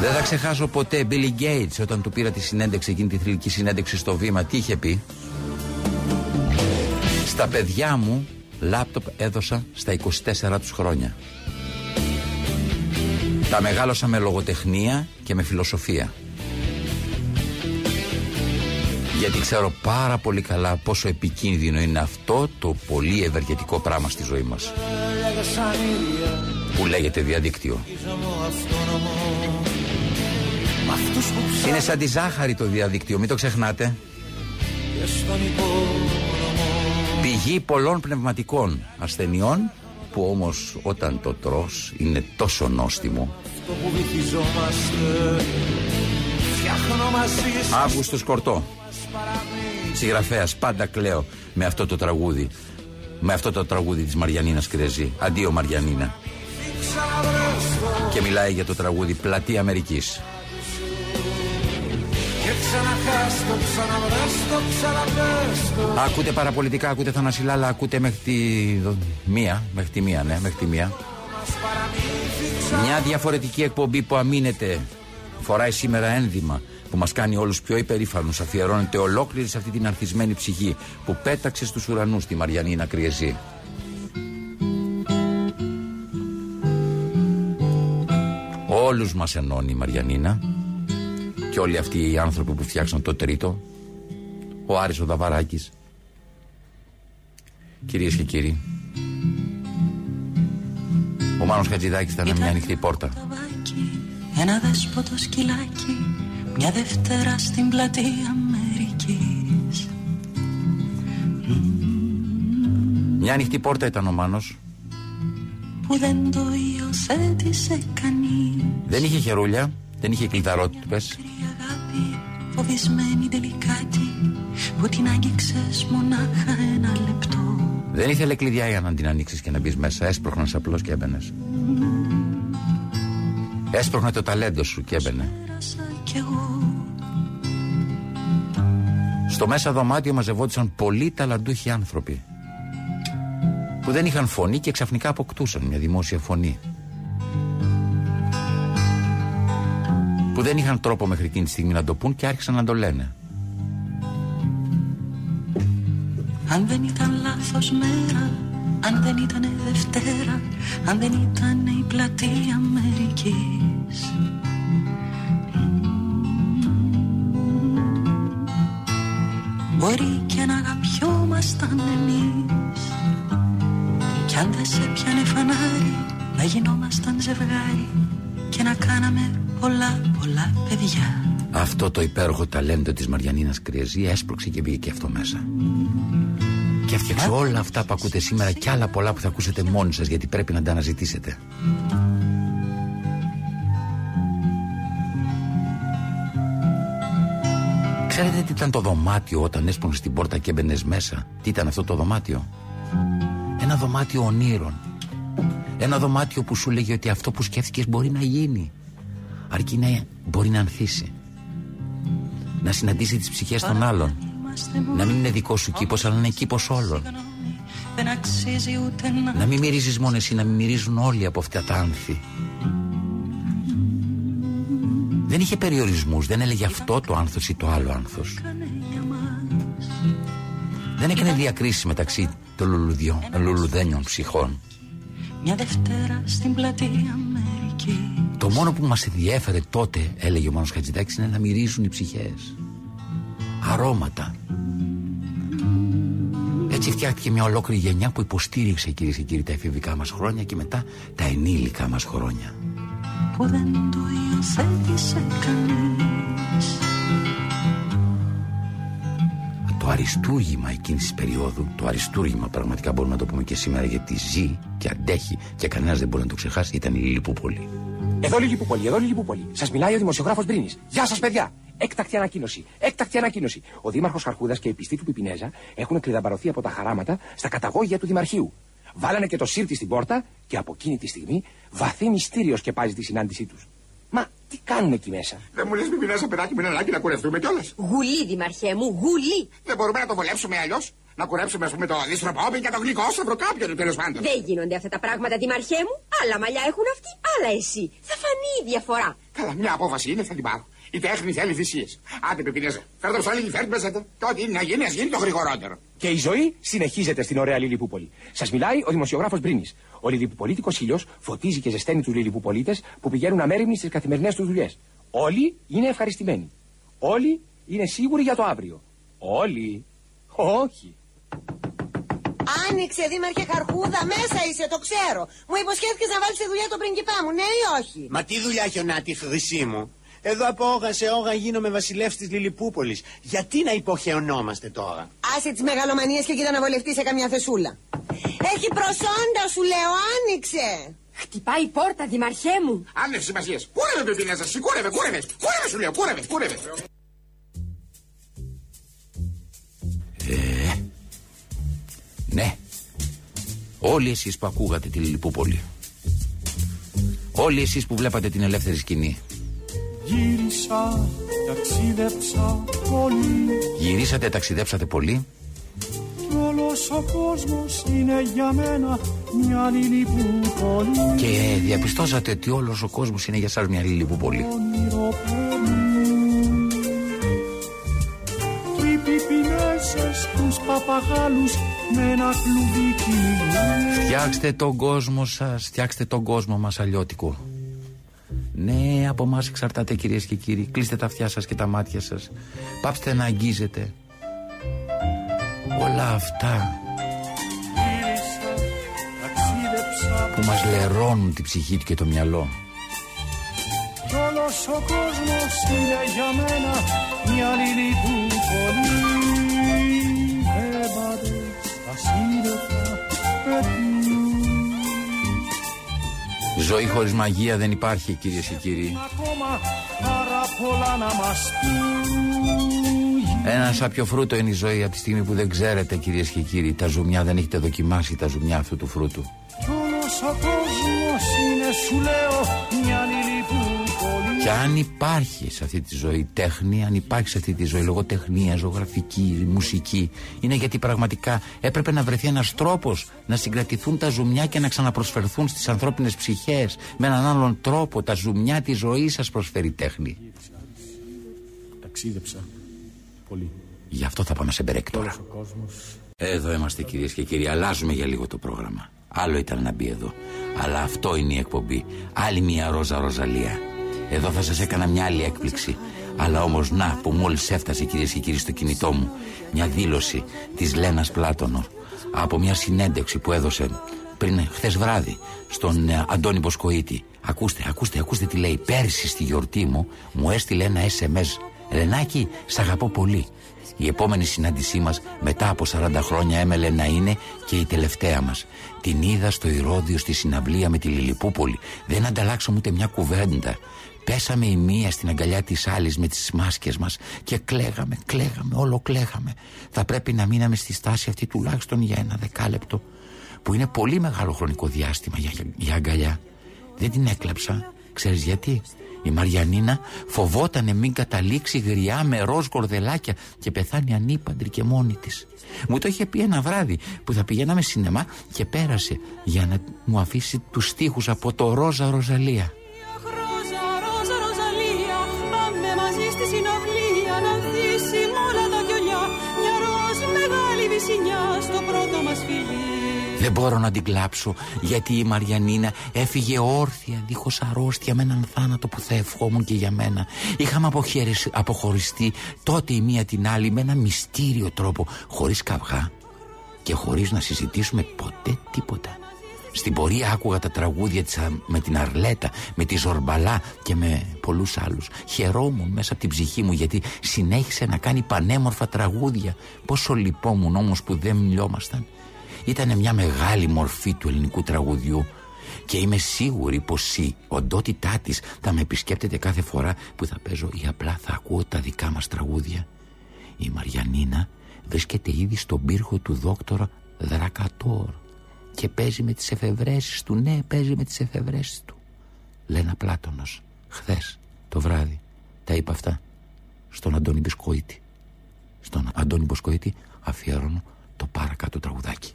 Δεν θα ξεχάσω ποτέ Billy Gates όταν του πήρα τη συνέντευξη, εκείνη τη θρηλυκή συνέντευξη στο βήμα. Τι είχε πει; Στα παιδιά μου λάπτοπ έδωσα στα 24 τους χρόνια. Τα μεγάλωσα με λογοτεχνία και με φιλοσοφία. Γιατί ξέρω πάρα πολύ καλά πόσο επικίνδυνο είναι αυτό το πολύ ευεργετικό πράγμα στη ζωή μας. Που λέγεται διαδίκτυο. Είναι σαν τη ζάχαρη το διαδίκτυο, μην το ξεχνάτε. Πηγή πολλών πνευματικών ασθενειών που όμως όταν το τρως είναι τόσο νόστιμο. Αύγουστος Κορτό Συγγραφέας πάντα κλαίω με αυτό το τραγούδι. Με αυτό το τραγούδι της Μαριανίνας Κρεζή Αντίο Μαριανίνα. Και μιλάει για το τραγούδι Πλατεία Αμερικής Ακούτε παραπολιτικά, ακούτε Θανασιλάλα, ακούτε μέχρι τη μία, μέχρι τη μία, ναι, μέχρι τη μία. Μια διαφορετική εκπομπή που αμήνεται, φοράει σήμερα ένδυμα, που μας κάνει όλους πιο υπερήφανους, αφιερώνεται ολόκληρη σε αυτή την αρθισμένη ψυχή που πέταξε στους ουρανούς τη Μαριανίνα Κριεζή. Όλους μας ενώνει η Μαριανίνα και όλοι αυτοί οι άνθρωποι που φτιάξαν το τρίτο. Ο Άρης ο Δαβαράκης. Κυρίες και κύριοι ο Μάνος Χατζηδάκης ήταν μια ανοιχτή πόρτα. ένα δέσποτο σκυλάκι μια Δευτέρα στην πλατεία Αμερικής. Μια ανοιχτή πόρτα ήταν ο Μάνος. Που δεν το υιοθέτησε κανείς. Δεν είχε χερούλια, δεν είχε κλειδαρότυπες φοβισμένη τελικάτη που την άγγιξες μονάχα ένα λεπτό. Δεν ήθελε κλειδιά για να την ανοίξεις και να μπεις μέσα. Έσπροχνας απλώς και έμπαινες. Έσπροχνε το ταλέντο σου και έμπαινε. Στο μέσα δωμάτιο μαζευόντουσαν πολλοί ταλαντούχοι άνθρωποι που δεν είχαν φωνή και ξαφνικά αποκτούσαν μια δημόσια φωνή. Που δεν είχαν τρόπο μέχρι εκείνη τη στιγμή να το πούν και άρχισαν να το λένε. Αν δεν ήταν λάθος μέρα, αν δεν ήταν Δευτέρα, αν δεν ήταν η πλατεία Αμερικής. Μπορεί και να αγαπιόμασταν εμείς Κι αν δεν σε πιάνε φανάρι να γινόμασταν ζευγάρι Και να κάναμε πολλά πολλά παιδιά. Αυτό το υπέροχο ταλέντο της Μαριανίνας Κρυεζή έσπρωξε και μπήκε και αυτό μέσα. Και έφτιαξε όλα αυτά που ακούτε σήμερα και άλλα πολλά που θα ακούσετε μόνοι σας γιατί πρέπει να τα αναζητήσετε. Ξέρετε τι ήταν το δωμάτιο όταν έσπρωξε στην πόρτα και έμπαινες μέσα; Τι ήταν αυτό το δωμάτιο; Ένα δωμάτιο ονείρων. Ένα δωμάτιο που σου λέγει ότι αυτό που σκέφτηκες μπορεί να γίνει αρκεί να μπορεί να ανθίσει. Να συναντήσει τις ψυχές των άλλων. Να μην είναι δικό σου κήπος αλλά να είναι κήπος όλων. Να μην μυρίζεις μόνο εσύ να μην μυρίζουν όλοι από αυτά τα άνθη. Δεν είχε περιορισμούς δεν έλεγε αυτό το άνθος ή το άλλο άνθος. Δεν έκανε διακρίσεις μεταξύ των λουλουδένιων ψυχών. Μια Δευτέρα στην πλατεία Αμερική το μόνο που μας ενδιέφερε τότε, έλεγε ο Μάνος Χατζηδάκης, είναι να μυρίζουν οι ψυχές. Αρώματα. Έτσι φτιάχτηκε μια ολόκληρη γενιά που υποστήριξε κυρίες και κύριοι τα εφηβικά μας χρόνια και μετά τα ενήλικα μας χρόνια. Που δεν το υιοθέτησε κανείς το αριστούργημα εκείνης της περίοδου, το αριστούργημα πραγματικά μπορούμε να το πούμε και σήμερα γιατί ζει και αντέχει και κανένας δεν μπορεί να το ξεχάσει, ήταν η Λιλιπούπολη. Εδώ Λιλιπούπολη, εδώ Λιλιπούπολη. Σας μιλάει ο δημοσιογράφος Μπρίνης. Γεια σας, παιδιά. Έκτακτη ανακοίνωση. Έκτακτη ανακοίνωση. Ο Δήμαρχος Χαρχούδα και η πιστή του Πιπινέζα έχουν κλειδαμπαρωθεί από τα χαράματα στα καταγόγια του Δημαρχείου. Βάλανε και το σύρτη στην πόρτα και από εκείνη τη στιγμή βαθύ μυστήριος σκεπάζει τη συνάντησή τους. Μα τι κάνουν εκεί μέσα; Δεν μου λες, Πιπινέζα, παιδάκι μου, είναι ανάγκη να κουρευτούμε κιόλας. Γουλή, Δημαρχέ μου, γουλή. Δεν μπορούμε να το βολέψουμε αλλιώς. Να κουρέψουμε, ας πούμε, το δίστροπο και το γλυκό σαύρο κάποιον τέλος πάντων. Δεν γίνονται αυτά τα πράγματα, Δημαρχέ μου. Άλλα μαλλιά έχουν αυτοί, άλλα εσύ. Θα φανεί η διαφορά. Καλά, μια απόφαση είναι, θα την πάρω. Η τέχνη θέλει θυσίες. Άντε, Πιπινέζα, φέρτε στο λίγη, φέρτε μέσα. Και ό,τι είναι να γίνει, ας γίνει το γρηγορότερο. Και η ζωή συνεχίζεται στην ωραία Λιλιπούπολη. Σας μιλάει ο δημοσιογράφος Μπρίνης. Ο Λιλιπουπολίτικο ήλιο φωτίζει και ζεσταίνει τους Λιλιπουπολίτε που πηγαίνουν αμέριμνοι στις καθημερινές τους δουλειές. Όλοι είναι ευχαριστημένοι. Όλοι είναι σίγουροι για το αύριο. Όλοι. Όχι. Άνοιξε, Δήμαρχε Χαρχούδα, μέσα είσαι, το ξέρω. Μου υποσχέθηκες να βάλεις τη δουλειά τον πριγκιπά μου, ναι ή όχι; Μα τι δουλειά έχει ο Νάτι, χρυσή μου; Εδώ από όγα σε όγα γίνομαι βασιλεύς της Λιλιπούπολης. Γιατί να υποχαιωνόμαστε τώρα; Άσε τις μεγαλομανίες και κοίτα να βολευτεί σε καμιά θεσούλα. Έχει προσόντα σου λέω, άνοιξε. Χτυπάει η πόρτα, Δημαρχέ μου. Άνευ σημασίε. Κούρευε, Πιπινέζα, σηκούρευε, κούρευε. Κούρευε, σου λέω, κούρευε, κούρευε. Ναι. Όλοι εσείς που ακούγατε τη Λιλιπούπολη. Όλοι εσείς που βλέπατε την ελεύθερη σκηνή. Γύρισα, ταξίδεψα πολύ Γυρίσατε, ταξιδέψατε πολύ. Κι όλος ο κόσμος είναι για μένα μια λιλιπούπολη Και διαπιστώσατε ότι όλος ο κόσμος είναι για σας μια Λιλιπούπολη. Όνειρο πιπινέσες τους παπαγάλους με ένα κλουβί κυνηγούν Φτιάξτε τον κόσμο σας, φτιάξτε τον κόσμο μας αλλιώτικο. Ναι, από εμά εξαρτάται κυρίες και κύριοι. Κλείστε τα αυτιά σας και τα μάτια σας. Πάψτε να αγγίζετε. Όλα αυτά Γύρισα, ταξίδεψα που μας λερώνουν την ψυχή και το μυαλό. Κι όλος ο κόσμος είναι για μένα μια λιλιπούπολη Έμπαδες Ζωή χωρίς μαγεία δεν υπάρχει κυρίες και κύριοι. ακόμα πάρα πολλά να μας πούν Ένα σάπιο φρούτο είναι η ζωή από τη στιγμή που δεν ξέρετε κυρίες και κύριοι. Τα ζουμιά δεν έχετε δοκιμάσει τα ζουμιά αυτού του φρούτου. Κι όλος ο κόσμος είναι σου λέω μια λιλιπούπολη Και αν υπάρχει σε αυτή τη ζωή τέχνη, αν υπάρχει σε αυτή τη ζωή λογοτεχνία, ζωγραφική, μουσική, είναι γιατί πραγματικά έπρεπε να βρεθεί ένας τρόπος να συγκρατηθούν τα ζουμιά και να ξαναπροσφερθούν στις ανθρώπινες ψυχές. Με έναν άλλον τρόπο, τα ζουμιά της ζωής σας προσφέρει τέχνη. Ταξίδεψα πολύ Γι' αυτό θα πάμε σε μπερέκ τώρα. ο κόσμος Εδώ είμαστε κυρίες και κύριοι. Αλλάζουμε για λίγο το πρόγραμμα. Άλλο ήταν να μπει εδώ. Αλλά αυτό είναι η εκπομπή. Άλλη μια ρόζα ροζαλία. Εδώ θα σας έκανα μια άλλη έκπληξη. Αλλά όμως να που μόλις έφτασε κυρίες και κύριοι στο κινητό μου μια δήλωση της Λένας Πλάτωνο από μια συνέντευξη που έδωσε πριν χθες βράδυ στον ε, Αντώνη Μποσκοίτη. Ακούστε, ακούστε, ακούστε τι λέει. Πέρσι στη γιορτή μου μου έστειλε ένα SMS. Ρενάκι, σ' αγαπώ πολύ. Η επόμενη συνάντησή μας μετά από 40 χρόνια έμελε να είναι και η τελευταία μας. Την είδα στο Ηρώδιο στη συναυλία με τη Λιλιπούπολη. Δεν ανταλλάξαμε ούτε μια κουβέντα. Πέσαμε η μία στην αγκαλιά της άλλης με τις μάσκες μας και κλαίγαμε, κλαίγαμε, όλο κλαίγαμε. Θα πρέπει να μείναμε στη στάση αυτή τουλάχιστον για ένα δεκάλεπτο που είναι πολύ μεγάλο χρονικό διάστημα για, για αγκαλιά. Δεν την έκλαψα. Ξέρεις γιατί; Η Μαριανίνα φοβότανε μην καταλήξει γριά με ροζ κορδελάκια και πεθάνει ανήπαντρη και μόνη της. Μου το είχε πει ένα βράδυ που θα πηγαίναμε σινεμά και πέρασε για να μου αφήσει τους στίχους από το Ρόζα Ροζαλία. Δεν μπορώ να την κλάψω γιατί η Μαριανίνα έφυγε όρθια δίχως αρρώστια με έναν θάνατο που θα ευχόμουν και για μένα. Είχαμε αποχαιρεσ- αποχωριστεί τότε η μία την άλλη με ένα μυστήριο τρόπο χωρίς καυγά και χωρίς να συζητήσουμε ποτέ τίποτα. Στην πορεία άκουγα τα τραγούδια της α, με την Αρλέτα, με τη Ζορμπαλά και με πολλούς άλλους. Χαιρόμουν μέσα από την ψυχή μου γιατί συνέχισε να κάνει πανέμορφα τραγούδια. Πόσο λυπόμουν όμως που δεν μιλιόμασταν. Ήταν μια μεγάλη μορφή του ελληνικού τραγουδιού και είμαι σίγουρη πως η οντότητά της θα με επισκέπτεται κάθε φορά που θα παίζω ή απλά θα ακούω τα δικά μας τραγούδια. Η Μαριανίνα βρίσκεται ήδη στον πύργο του δόκτωρα Δρακατόρ και παίζει με τις εφευρέσεις του, ναι παίζει με τις εφευρέσεις του. Λένα Πλάτωνος, χθες το βράδυ, τα είπα αυτά στον Αντώνη Μπισκοίτη. Στον Αντώνη Μποσκοίτη αφιέρωνω το παρακάτω τραγουδάκι.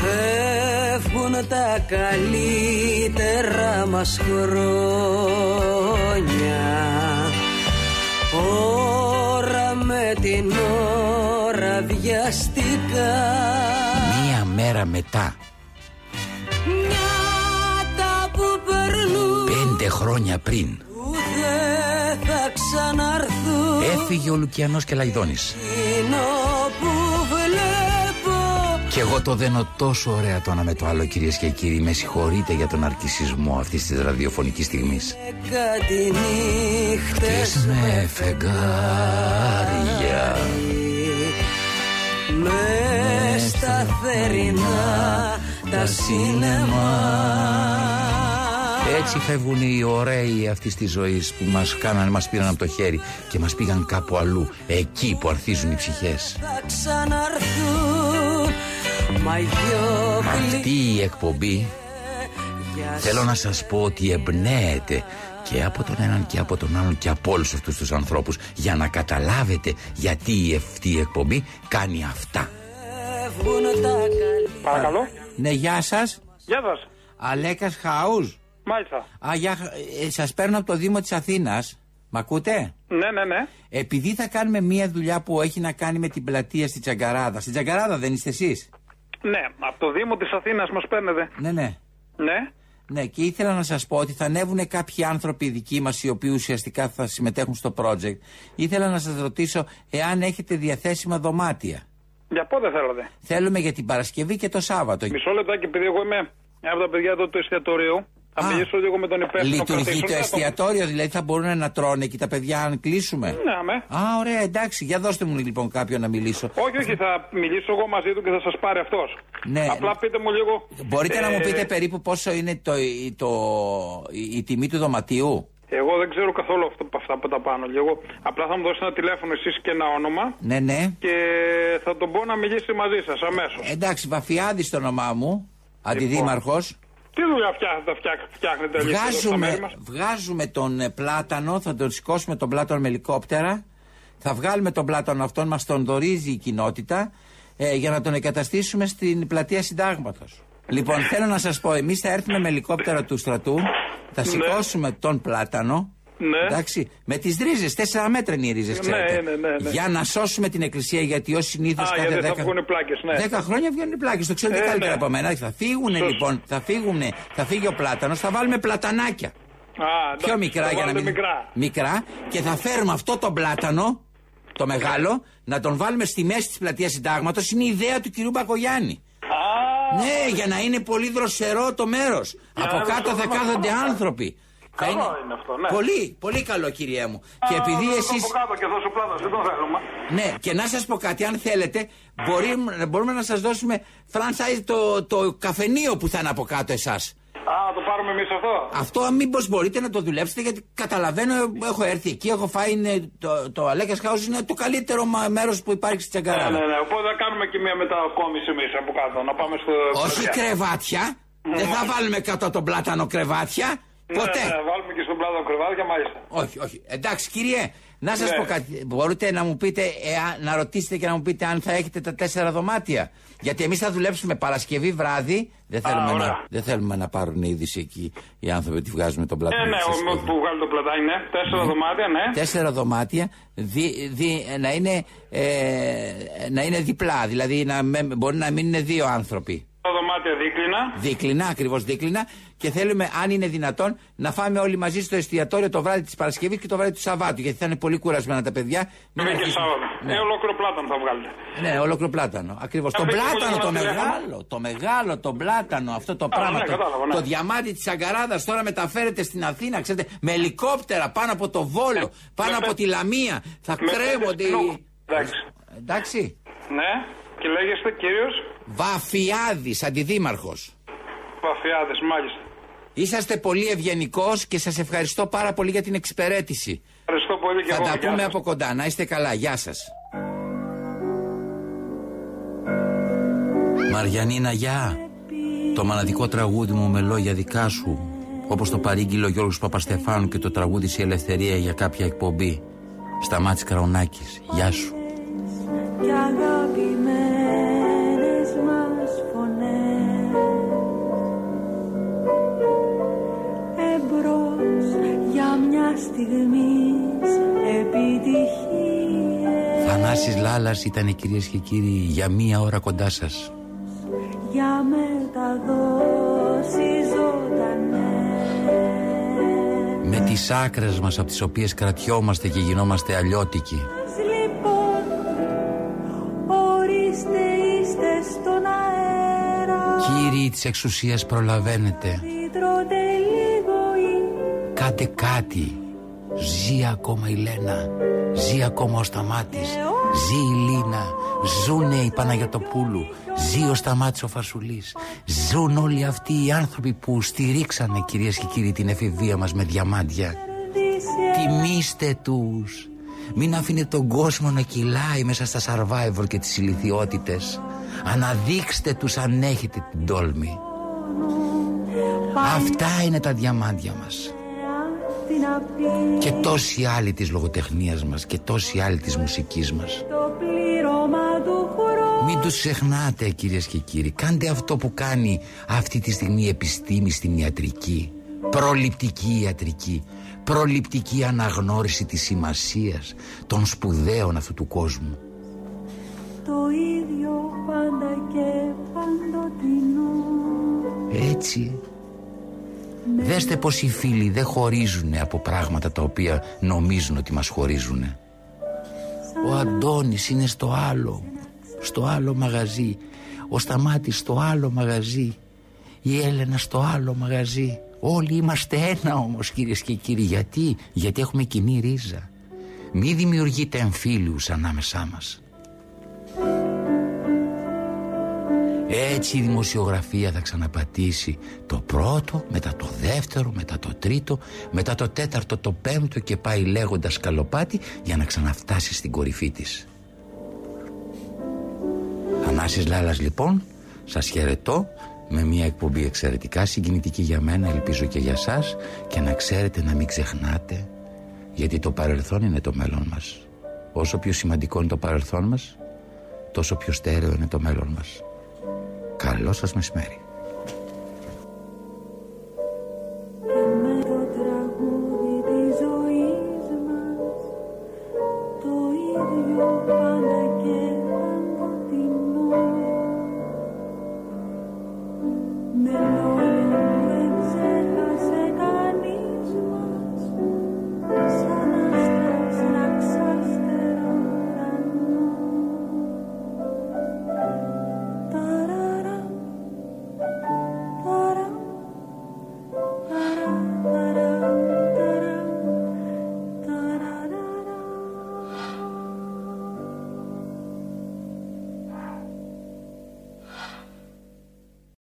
Φεύγουν τα καλύτερα μας χρόνια. Ώρα με την ώρα βιαστικά. Μία μέρα μετά, Νιάτα που περνούν. Πέντε χρόνια πριν, που δεν θα ξαναρθούν. Έφυγε ο Λουκιανός και Λαϊδόνης. Είναι που βλέπω Και εγώ το δένω τόσο ωραία το ένα με το άλλο κυρίες και κύριοι. Με συγχωρείτε για τον αρκισισμό αυτής της ραδιοφωνικής στιγμής. κάτι νύχτες με φεγγάρια. με στα θερινά τα σίνεμα Έτσι φεύγουν οι ωραίοι αυτής της ζωής που μας κάνανε, μας πήραν από το χέρι και μας πήγαν κάπου αλλού. Εκεί που αρχίζουν οι ψυχές. θα ξαναρθούν μα γιο Αυτή η εκπομπή θέλω να σας πω ότι εμπνέεται και από τον έναν και από τον άλλον και από όλους αυτούς τους ανθρώπους για να καταλάβετε γιατί αυτή η εκπομπή κάνει αυτά. φεύγουν τα καλύτερα Παρακαλώ. Ναι, γεια σας. Γεια σας. Αλέκας Χαούς. Μάλιστα. Α, γεια, ε, σας παίρνω από το Δήμο της Αθήνας. Μ' ακούτε; Ναι, ναι, ναι. Επειδή θα κάνουμε μία δουλειά που έχει να κάνει με την πλατεία στη Τσαγκαράδα. Στην Τσαγκαράδα δεν είστε εσείς; Ναι, από το Δήμο της Αθήνας μας παίρνετε. Ναι, ναι. Ναι. Ναι, και ήθελα να σας πω ότι θα ανέβουν κάποιοι άνθρωποι δικοί μας οι οποίοι ουσιαστικά θα συμμετέχουν στο project. Ήθελα να σας ρωτήσω εάν έχετε διαθέσιμα δωμάτια. Για πότε θέλετε. Θέλουμε για την Παρασκευή και το Σάββατο. Μισό λεπτάκι, επειδή εγώ είμαι ένα από τα παιδιά εδώ του εστιατορίου. Θα Α. μιλήσω λίγο με τον υπεύθυνο Λειτουργεί κρατήσεων. το Θα εστιατόριο, δηλαδή θα μπορούν να τρώνε εκεί τα παιδιά αν κλείσουμε; Ναι, αμέ. Α, ωραία, εντάξει. Για δώστε μου λοιπόν κάποιον να μιλήσω. Όχι, όχι, θα μιλήσω εγώ μαζί του και θα σας πάρει αυτός. Ναι. Απλά πείτε μου λίγο. Μπορείτε να μου ε, πείτε περίπου πόσο είναι το, η- το, η, η τιμή του δωματίου; Εγώ δεν ξέρω καθόλου αυτό, αυτά από τα πάνω. Λίγο. Απλά θα μου δώσετε ένα τηλέφωνο εσείς και ένα όνομα Ναι, ναι. και θα τον πω να μιλήσει μαζί σας αμέσως. Εντάξει, Βαφιάδης στο όνομά μου. Αντιδήμαρχος. Τι δουλειά φτιάχνετε, φτιάχ- φτιάχνετε εσείς εδώ στα μέρη Βγάζουμε, μας; βγάζουμε τον ε, πλάτανο, θα τον σηκώσουμε τον πλάτανο με ελικόπτερα. Θα βγάλουμε τον πλάτανο αυτόν, μας τον δορίζει η κοινότητα ε, για να τον εγκαταστήσουμε στην πλατεία Συντάγματος. Λοιπόν, θέλω να σας πω, εμείς θα έρθουμε με ελικόπτερα του στρατού, θα Ναι. σηκώσουμε τον πλάτανο. Ναι. Εντάξει, με τις ρίζες, τέσσερα μέτρα είναι οι ρίζες, Ναι, ξέρετε. ναι, ναι, ναι. Για να σώσουμε την εκκλησία, γιατί ω συνήθως Α, κάθε γιατί θα δέκα, βγουν πλάκες, ναι. δέκα χρόνια βγαίνουν οι πλάκες. Το ξέρετε Ε, καλύτερα ναι. από μένα. Θα φύγουν Σωστό. λοιπόν, θα, φύγουνε, θα φύγει ο πλάτανος, θα βάλουμε πλατανάκια. Α, εντάξει, Πιο μικρά θα για να βάλετε μην. Μικρά. Μικρά. Και θα φέρουμε αυτό το πλάτανο, το μεγάλο, να τον βάλουμε στη μέση της πλατείας Συντάγματος. Είναι η ιδέα του κυρίου Μπακογιάννη. Ναι, για να είναι πολύ δροσερό το μέρος. Από να κάτω θα δροσερό. κάθονται άνθρωποι. Θα Καλό είναι αυτό, ναι. Πολύ, πολύ καλό κυριέ μου. και Α, επειδή θα εσεί. το κάτω και δώσω πλάτα, δεν το θέλουμε. Ναι, και να σας πω κάτι, αν θέλετε, μπορεί, μπορούμε να σας δώσουμε franchise το, το καφενείο που θα είναι από κάτω εσάς. Α, το πάρουμε εμείς αυτό. Αυτό μήπως μπορείτε να το δουλέψετε, γιατί καταλαβαίνω, έχω έρθει εκεί, έχω φάει είναι, το, το Αλέκα House είναι το καλύτερο μέρος που υπάρχει στη Ναι, Τσαγκαράδα. ναι, ναι. Οπότε θα κάνουμε και μία μετακόμιση εμείς από κάτω. Να πάμε στο. Όχι στο- κρεβάτια. Δεν θα βάλουμε κάτω τον πλάτανο κρεβάτια. Ναι, Ποτέ. ναι, βάλουμε και στον πλάτο κρεβάτια, μάλιστα. Όχι, όχι. Εντάξει, κύριε, να σας Ναι. πω κάτι. Μπορείτε να μου πείτε, εάν- να ρωτήσετε και να μου πείτε αν θα έχετε τα τέσσερα δωμάτια. Γιατί εμείς θα δουλέψουμε Παρασκευή βράδυ. Δεν θέλουμε, ωραία. να, δεν θέλουμε να πάρουν είδηση εκεί οι άνθρωποι ότι βγάζουμε τον πλάτανο. Ε, ναι, Ξέρεις, ο- όχι. που βγάλει το πλατάκι, ναι. Τέσσερα δωμάτια, ναι. Τέσσερα δωμάτια δι, δι- να, είναι, ε, να είναι διπλά. Δηλαδή να, με- μπορεί να μην είναι δύο άνθρωποι. Το δωμάτιο δωμάτια δίκλινα. Δίκλινα, ακριβώς δίκλινα. Και θέλουμε, αν είναι δυνατόν, να φάμε όλοι μαζί στο εστιατόριο το βράδυ της Παρασκευής και το βράδυ του Σαββάτου. Γιατί θα είναι πολύ κουρασμένα τα παιδιά. Μην Μέχρι και αρχίσουν- Σάββατο. Ναι. Ε, ολόκληρο πλάτανο θα βγάλετε. Ναι, ολόκληρο πλάτανο. Ακριβώς. Το Αφού έχει πλάτανο, το ένα τηλέφωνο. μεγάλο. Το μεγάλο, το πλάτανο, αυτό το Α, πράγμα. ναι, το, κατάλαβα, ναι. το διαμάτι της Αγκαράδας τώρα μεταφέρεται στην Αθήνα, ξέρετε, με ελικόπτερα πάνω από το Βόλο, πάνω με από πέ- τη Λαμία. Θα με κρέμονται. πέντε οι- σπινό. Εντάξει. Εντάξει. Ναι, και λέγεστε κύριος; Βαφιάδης, αντιδήμαρχος. Παφιάδε, μάλιστα. Είσαστε πολύ ευγενικός και σας ευχαριστώ πάρα πολύ για την εξυπηρέτηση. Ευχαριστώ πολύ και Θα εγώ. τα Γεια πούμε σας. από κοντά. Να είστε καλά. Γεια σας. Μαριανίνα, γεια. Το μοναδικό τραγούδι μου με λόγια δικά σου. Όπως το παρήγγειλε ο Γιώργος Παπαστεφάνου και το τραγούδι η Ελευθερία για κάποια εκπομπή. Σταμάτης Καρονάκης. Γεια σου. Και αγαπημένες μας φωνές Εμπρός για μια στιγμή επιτυχίες Θανάσης Λάλας ήταν κυρίες και κύριοι για μία ώρα κοντά σας. για μεταδόσεις ζωντανές Με τις άκρες μας από τις οποίες κρατιόμαστε και γινόμαστε αλλιώτικοι. Ορίστε είστε στον αέρα Κύριοι της εξουσίας προλαβαίνετε. Τρώτε λίγο ή Κάντε κάτι. Ζει ακόμα η Λένα. Ζει ακόμα ο Σταμάτης. Ζει η Λίνα. Ζούνε οι Παναγιωτοπούλου. Ζει ο Σταμάτης ο Φασουλής. Ζουν όλοι αυτοί οι άνθρωποι που στηρίξανε κυρίες και κύριοι την εφηβεία μας με διαμάντια. Τιμήστε τους. Μην αφήνετε τον κόσμο να κυλάει μέσα στα survivor και τις ηλικιότητες. Αναδείξτε τους αν έχετε την τόλμη. Αυτά είναι τα διαμάντια μας. την απεί Και τόσοι άλλοι της λογοτεχνίας μας και τόσοι άλλοι της μουσικής μας. το πλήρωμα του χρόνου Μην τους ξεχνάτε κυρίες και κύριοι. Κάντε αυτό που κάνει αυτή τη στιγμή η επιστήμη στην ιατρική. Προληπτική ιατρική. Προληπτική αναγνώριση της σημασίας των σπουδαίων αυτού του κόσμου. το ίδιο πάντα και παντοτινό Έτσι. Δέστε πως οι φίλοι δεν χωρίζουν από πράγματα τα οποία νομίζουν ότι μας χωρίζουν. Ο Αντώνης είναι στο άλλο, στο άλλο μαγαζί. Ο Σταμάτης στο άλλο μαγαζί. Η Έλενα στο άλλο μαγαζί. Όλοι είμαστε ένα όμως κυρίες και κύριοι. Γιατί, γιατί έχουμε κοινή ρίζα. Μη δημιουργείτε εμφύλιους ανάμεσά μας. Έτσι η δημοσιογραφία θα ξαναπατήσει το πρώτο, μετά το δεύτερο, μετά το τρίτο, μετά το τέταρτο, το πέμπτο και πάει λέγοντας σκαλοπάτι για να ξαναφτάσει στην κορυφή της. Θανάσης Λάλας λοιπόν, σας χαιρετώ με μια εκπομπή εξαιρετικά συγκινητική για μένα, ελπίζω και για σας και να ξέρετε να μην ξεχνάτε γιατί το παρελθόν είναι το μέλλον μας. Όσο πιο σημαντικό είναι το παρελθόν μας, τόσο πιο στέρεο είναι το μέλλον μας. Καλό σας μεσημέρι.